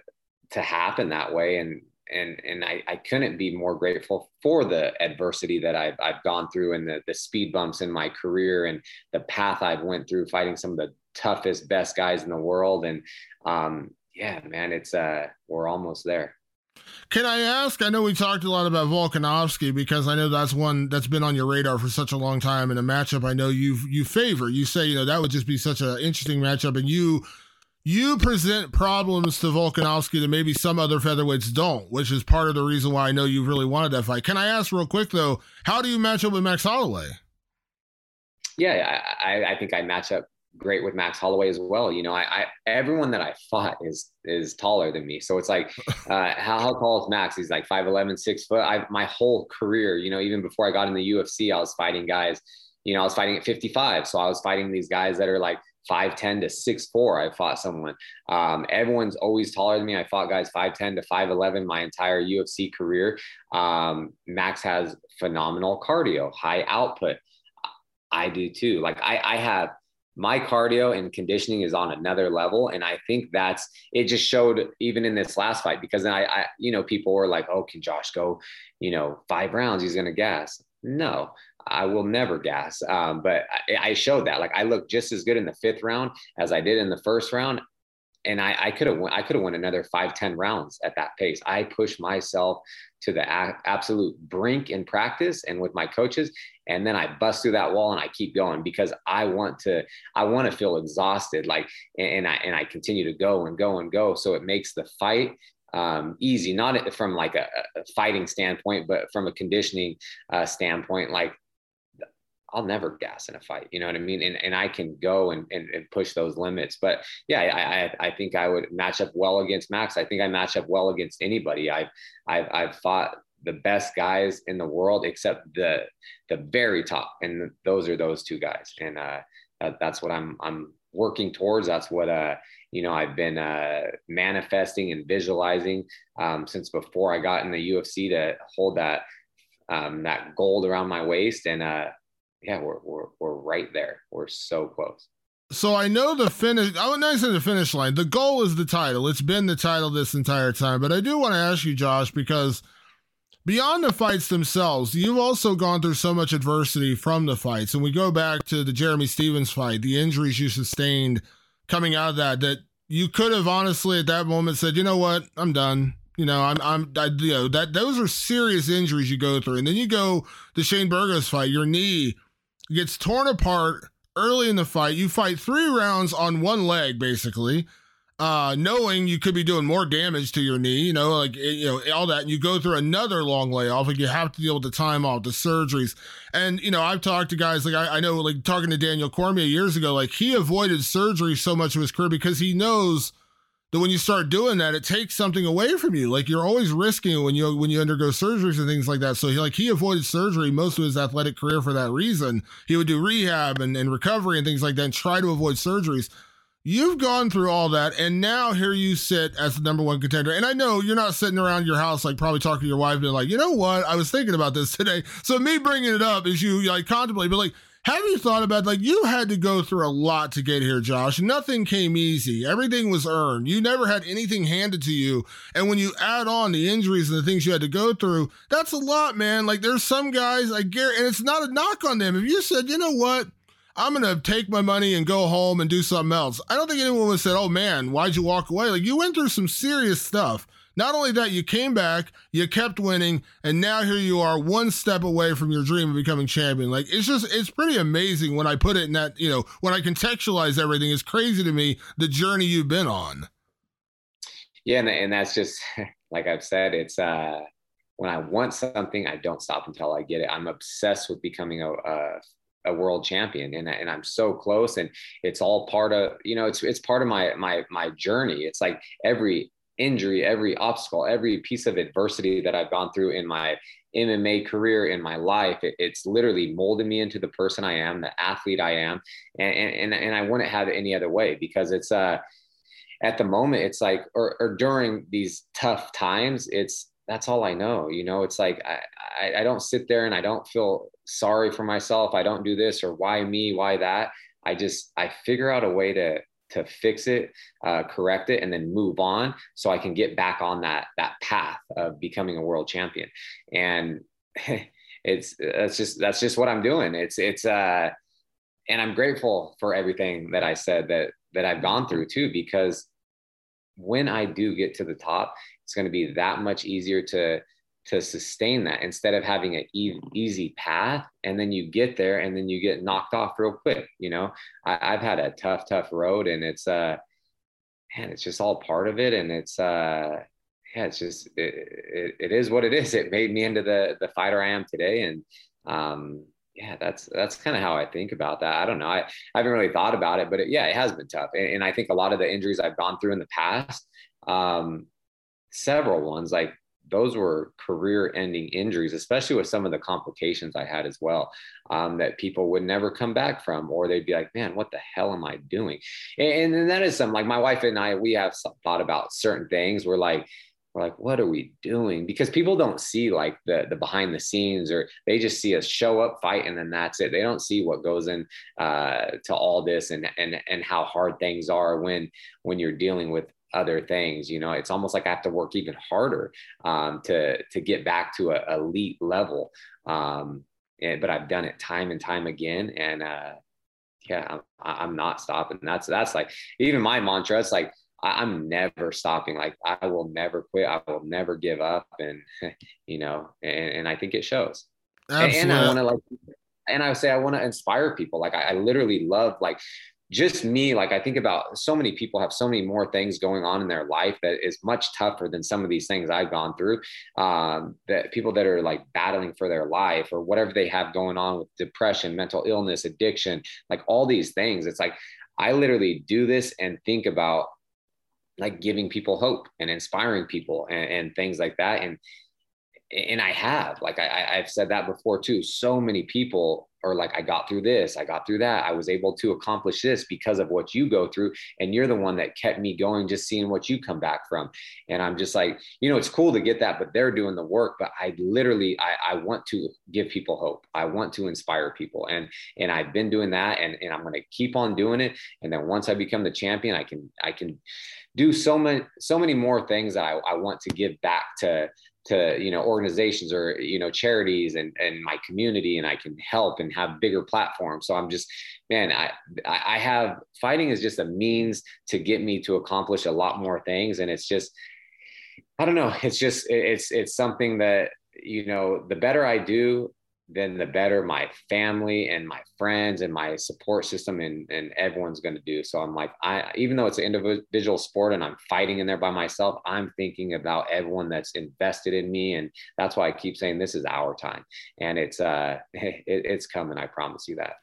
to happen that way. And and and I, I couldn't be more grateful for the adversity that I've, I've gone through and the, the speed bumps in my career and the path I've went through fighting some of the toughest best guys in the world and um, yeah man it's uh we're almost there can I ask? I know we talked a lot about Volkanovski because I know that's one that's been on your radar for such a long time, and a matchup I know you you favor. You say you know that would just be such an interesting matchup, and you you present problems to Volkanovski that maybe some other featherweights don't, which is part of the reason why I know you really wanted that fight. Can I ask real quick though, how do you match up with Max Holloway? Yeah, I, I think I match up great with Max Holloway as well. You know, I, I, everyone that I fought is is taller than me. So it's like, uh, how, how tall is Max? He's like 5'11", 6 foot. I my whole career, you know, even before I got in the UFC, I was fighting guys. You know, I was fighting at 55. So I was fighting these guys that are like 5'10 to 6'4. I fought someone. Um, everyone's always taller than me. I fought guys 5'10 to 5'11 my entire UFC career. Um, Max has phenomenal cardio, high output. I do too. Like I, I have my cardio and conditioning is on another level. And I think that's it just showed even in this last fight because I, I you know, people were like, oh, can Josh go, you know, five rounds? He's to gas. No, I will never gas. Um, but I, I, showed that like I looked just as good in the fifth round as I did in the first round. And I could have I could have won another five ten rounds at that pace. I pushed myself to the a- absolute brink in practice and with my coaches, and then I bust through that wall and I keep going because I want to I want to feel exhausted like and, and I and I continue to go and go and go. So it makes the fight um, easy, not from like a, a, fighting standpoint, but from a conditioning uh, standpoint. Like I'll never gas in a fight. You know what I mean? And and I can go and, and, and push those limits. But yeah, I, I, I think I would match up well against Max. I think I match up well against anybody. I've I've I've fought the best guys in the world except the the very top, and those are those two guys. And uh, that, that's what I'm I'm working towards. That's what uh you know I've been uh, manifesting and visualizing um, since before I got in the UFC to hold that um, that gold around my waist and uh yeah, we're, we're, we're right there. We're so close. So I know the finish. I would not say the finish line. The goal is the title. It's been the title this entire time. But I do want to ask you, Josh, because beyond the fights themselves, you've also gone through so much adversity from the fights. And we go back to the Jeremy Stephens fight, the injuries you sustained coming out of that. That you could have honestly at that moment said, you know what, I'm done. You know, I'm, I'm, I, you know, that those are serious injuries you go through, and then you go the Shane Burgos fight, your knee gets torn apart early in the fight. You fight three rounds on one leg, basically, uh, knowing you could be doing more damage to your knee, you know, like, you know, all that. And you go through another long layoff, like you have to deal with the time off, the surgeries. And, you know, I've talked to guys, like, I, I know, like, talking to Daniel Cormier years ago, like, he avoided surgery so much of his career because he knows that when you start doing that, it takes something away from you. Like you're always risking when you when you undergo surgeries and things like that. So he like he avoided surgery most of his athletic career for that reason. He would do rehab and, and recovery and things like that and try to avoid surgeries. You've gone through all that, and now here you sit as the number one contender. And I know you're not sitting around your house, like probably talking to your wife, being like, you know what? I was thinking about this today. So me bringing it up is you like contemplate, but like, have you thought about like you had to go through a lot to get here, Josh? Nothing came easy. Everything was earned. You never had anything handed to you. And when you add on the injuries and the things you had to go through, that's a lot, man. Like there's some guys I get, and it's not a knock on them. If you said, you know what? I'm going to take my money and go home and do something else. I don't think anyone would have said, oh man, why'd you walk away? Like you went through some serious stuff. Not only that, you came back, you kept winning, and now here you are one step away from your dream of becoming champion. Like it's just, it's pretty amazing when I put it in that, you know, when I contextualize everything. It's crazy to me the journey you've been on. Yeah. And, and that's just, like I've said, it's, uh, when I want something, I don't stop until I get it. I'm obsessed with becoming a, a a world champion and, and I'm so close and it's all part of you know it's it's part of my my my journey. It's like every injury every obstacle every piece of adversity that I've gone through in my MMA career in my life it, it's literally molded me into the person I am the athlete I am and and and I wouldn't have it any other way because it's uh at the moment it's like or, or during these tough times it's that's all I know. You know, it's like I, I, I, don't sit there and I don't feel sorry for myself. I don't do this or why me, why that. I just I figure out a way to to fix it, uh, correct it, and then move on so I can get back on that that path of becoming a world champion. And it's that's just that's just what I'm doing. It's it's uh and I'm grateful for everything that I said that that I've gone through too, because when I do get to the top, it's going to be that much easier to to sustain that instead of having an e- easy path and then you get there and then you get knocked off real quick you know? I, have had a tough tough road and it's uh man it's just all part of it and it's uh yeah it's just it, it, it is what it is. It made me into the the fighter i am today and um yeah that's that's kind of how i think about that. I don't know i, I haven't really thought about it but it, yeah it has been tough and, and i think a lot of the injuries i've gone through in the past um several ones like those were career ending injuries, especially with some of the complications I had as well, um, that people would never come back from, or they'd be like, man, what the hell am I doing? And, and that is some like my wife and I, we have thought about certain things. We're like, we're like, what are we doing? Because people don't see like the the behind the scenes, or they just see us show up, fight, and then that's it. They don't see what goes in uh, to all this and and and how hard things are when when you're dealing with other things you know it's almost like i have to work even harder um, to to get back to a elite level um, and, but i've done it time and time again and uh, yeah I'm, I'm not stopping that's that's like even my mantra it's like I'm never stopping. Like I will never quit. I will never give up. And you know, and, and I think it shows. Absolutely. And, I want to like, and I say I want to inspire people. Like I, I, literally love like just me, like I think about so many people have so many more things going on in their life that is much tougher than some of these things I've gone through. Um, that people that are like battling for their life or whatever they have going on with depression, mental illness, addiction, like all these things. It's like I literally do this and think about like giving people hope and inspiring people and, and things like that. And and I have, like I, I've said that before too. So many people are like, I got through this, I got through that, I was able to accomplish this because of what you go through, and you're the one that kept me going, just seeing what you come back from. And I'm just like, you know, it's cool to get that, but they're doing the work. But I literally, I, I want to give people hope. I want to inspire people, and and I've been doing that, and and I'm to keep on doing it. And then once I become the champion, I can I can do so many so many more things that I, I want to give back to to you know organizations or you know charities and and my community and I can help and have bigger platforms. So I'm just man I I have fighting is just a means to get me to accomplish a lot more things. And it's just I don't know. It's just it's it's something that you know the better I do then the better my family and my friends and my support system and, and everyone's going to do. So I'm like, I, even though it's an individual sport and I'm fighting in there by myself, I'm thinking about everyone that's invested in me. And that's why I keep saying this is our time and it's, uh, it, it's coming. I promise you that.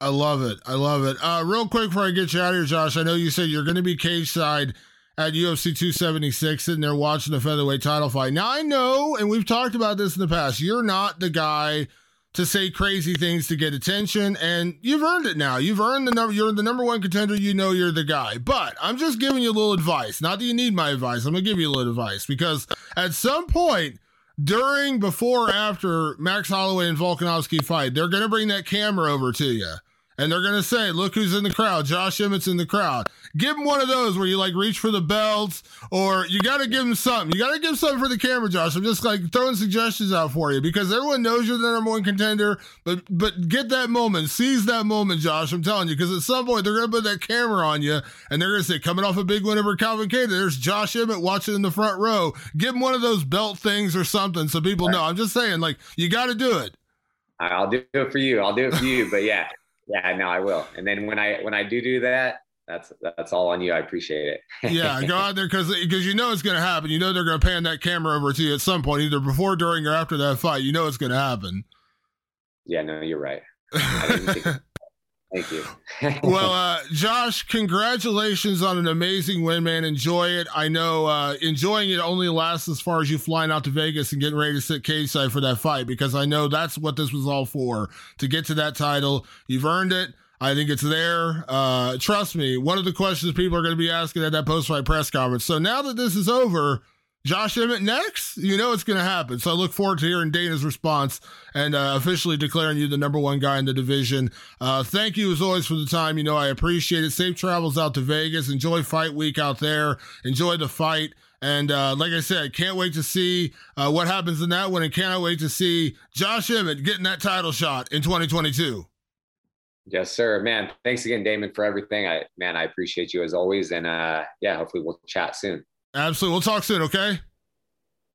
I love it. I love it. Uh, real quick before I get you out of here, Josh, I know you said you're going to be cage side at UFC 276 sitting there watching the featherweight title fight. Now I know, and we've talked about this in the past, you're not the guy to say crazy things to get attention, and you've earned it now. You've earned the number. You're the number one contender. You know you're the guy. But I'm just giving you a little advice. Not that you need my advice. I'm gonna give you a little advice because at some point during, before, after Max Holloway and Volkanovski fight, they're gonna bring that camera over to you and they're gonna say, "Look who's in the crowd! Josh Emmett's in the crowd." Give him one of those where you like reach for the belts, or you got to give him something. You got to give something for the camera, Josh. I'm just like throwing suggestions out for you because everyone knows you're the number one contender. But but get that moment, seize that moment, Josh. I'm telling you, because at some point they're gonna put that camera on you, and they're gonna say, "Coming off a big win over Calvin Kattar, there's Josh Emmett watching in the front row." Give him one of those belt things or something so people know. I'm just saying, like you got to do it. I'll do it for you. I'll do it for you. But yeah, yeah, no, I will. And then when I when I do do that, that's that's all on you. I appreciate it. yeah, go out there because because you know it's going to happen. You know they're going to pan that camera over to you at some point, either before, during, or after that fight. You know it's going to happen. Yeah, no, you're right. Thank you. well, uh, Josh, congratulations on an amazing win, man. Enjoy it. I know uh, enjoying it only lasts as far as you flying out to Vegas and getting ready to sit cage side for that fight because I know that's what this was all for to get to that title. You've earned it. I think it's there. Uh, trust me, one of the questions people are going to be asking at that post fight press conference. So now that this is over, Josh Emmett next, you know it's going to happen. So I look forward to hearing Dana's response and uh, officially declaring you the number one guy in the division. Uh, thank you as always for the time. You know, I appreciate it. Safe travels out to Vegas. Enjoy fight week out there. Enjoy the fight. And uh, like I said, can't wait to see uh, what happens in that one and can't wait to see Josh Emmett getting that title shot in 2022. Yes, sir. Man, thanks again, Damon, for everything. I man, I appreciate you as always. And uh yeah, hopefully we'll chat soon. Absolutely. We'll talk soon, okay?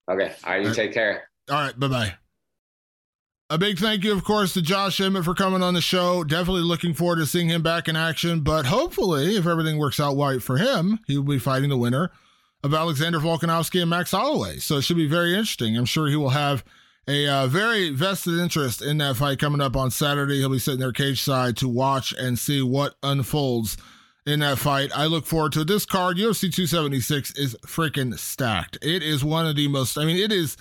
Okay. All right, you All right. take care. All right, bye-bye. A big thank you, of course, to Josh Emmett for coming on the show. Definitely looking forward to seeing him back in action. But hopefully, if everything works out right for him, he will be fighting the winner of Alexander Volkanovski and Max Holloway. So it should be very interesting. I'm sure he will have a uh, very vested interest in that fight coming up on Saturday. He'll be sitting there cage side to watch and see what unfolds in that fight. I look forward to this card. UFC 276 is freaking stacked. It is one of the most, I mean, it is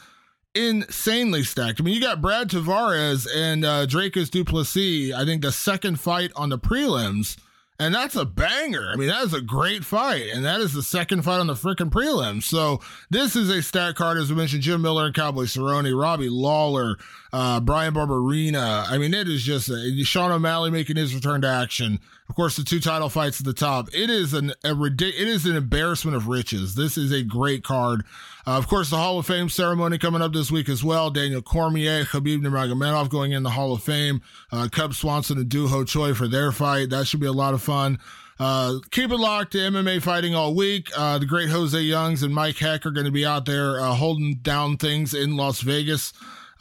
insanely stacked. I mean, you got Brad Tavares and uh, Dricus Du Plessis, I think the second fight on the prelims and that's a banger. I mean, that is a great fight. And that is the second fight on the freaking prelims. So this is a stat card, as we mentioned, Jim Miller and Cowboy Cerrone, Robbie Lawler, uh, Bryan Barberena. I mean, it is just a, Sean O'Malley making his return to action. Of course, the two title fights at the top. It is an a it is an embarrassment of riches. This is a great card. Uh, of course, the Hall of Fame ceremony coming up this week as well. Daniel Cormier, Khabib Nurmagomedov going in the Hall of Fame. Uh, Cub Swanson and Doo Ho Choi for their fight. That should be a lot of fun. Uh, keep it locked to MMA fighting all week. Uh, the great Jose Youngs and Mike Heck are going to be out there uh, holding down things in Las Vegas.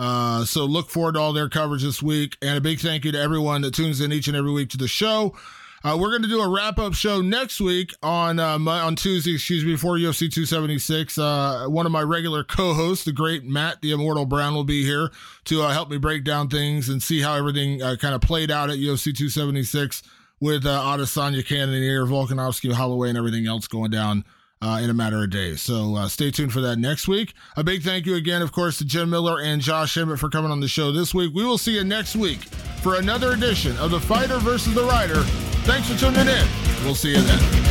Uh, so look forward to all their coverage this week. And a big thank you to everyone that tunes in each and every week to the show. Uh, we're going to do a wrap up show next week on uh, on Tuesday, excuse me, before UFC 276. Uh, one of my regular co hosts, the great Matt the Immortal Brown, will be here to uh, help me break down things and see how everything uh, kind of played out at UFC 276 with uh, Adesanya, Cannonier, Volkanovski, Holloway, and everything else going down. Uh, in a matter of days. So uh, stay tuned for that next week. A big thank you again, of course, to Jim Miller and Josh Emmett for coming on the show this week. We will see you next week for another edition of The Fighter versus the Writer. Thanks for tuning in. We'll see you then.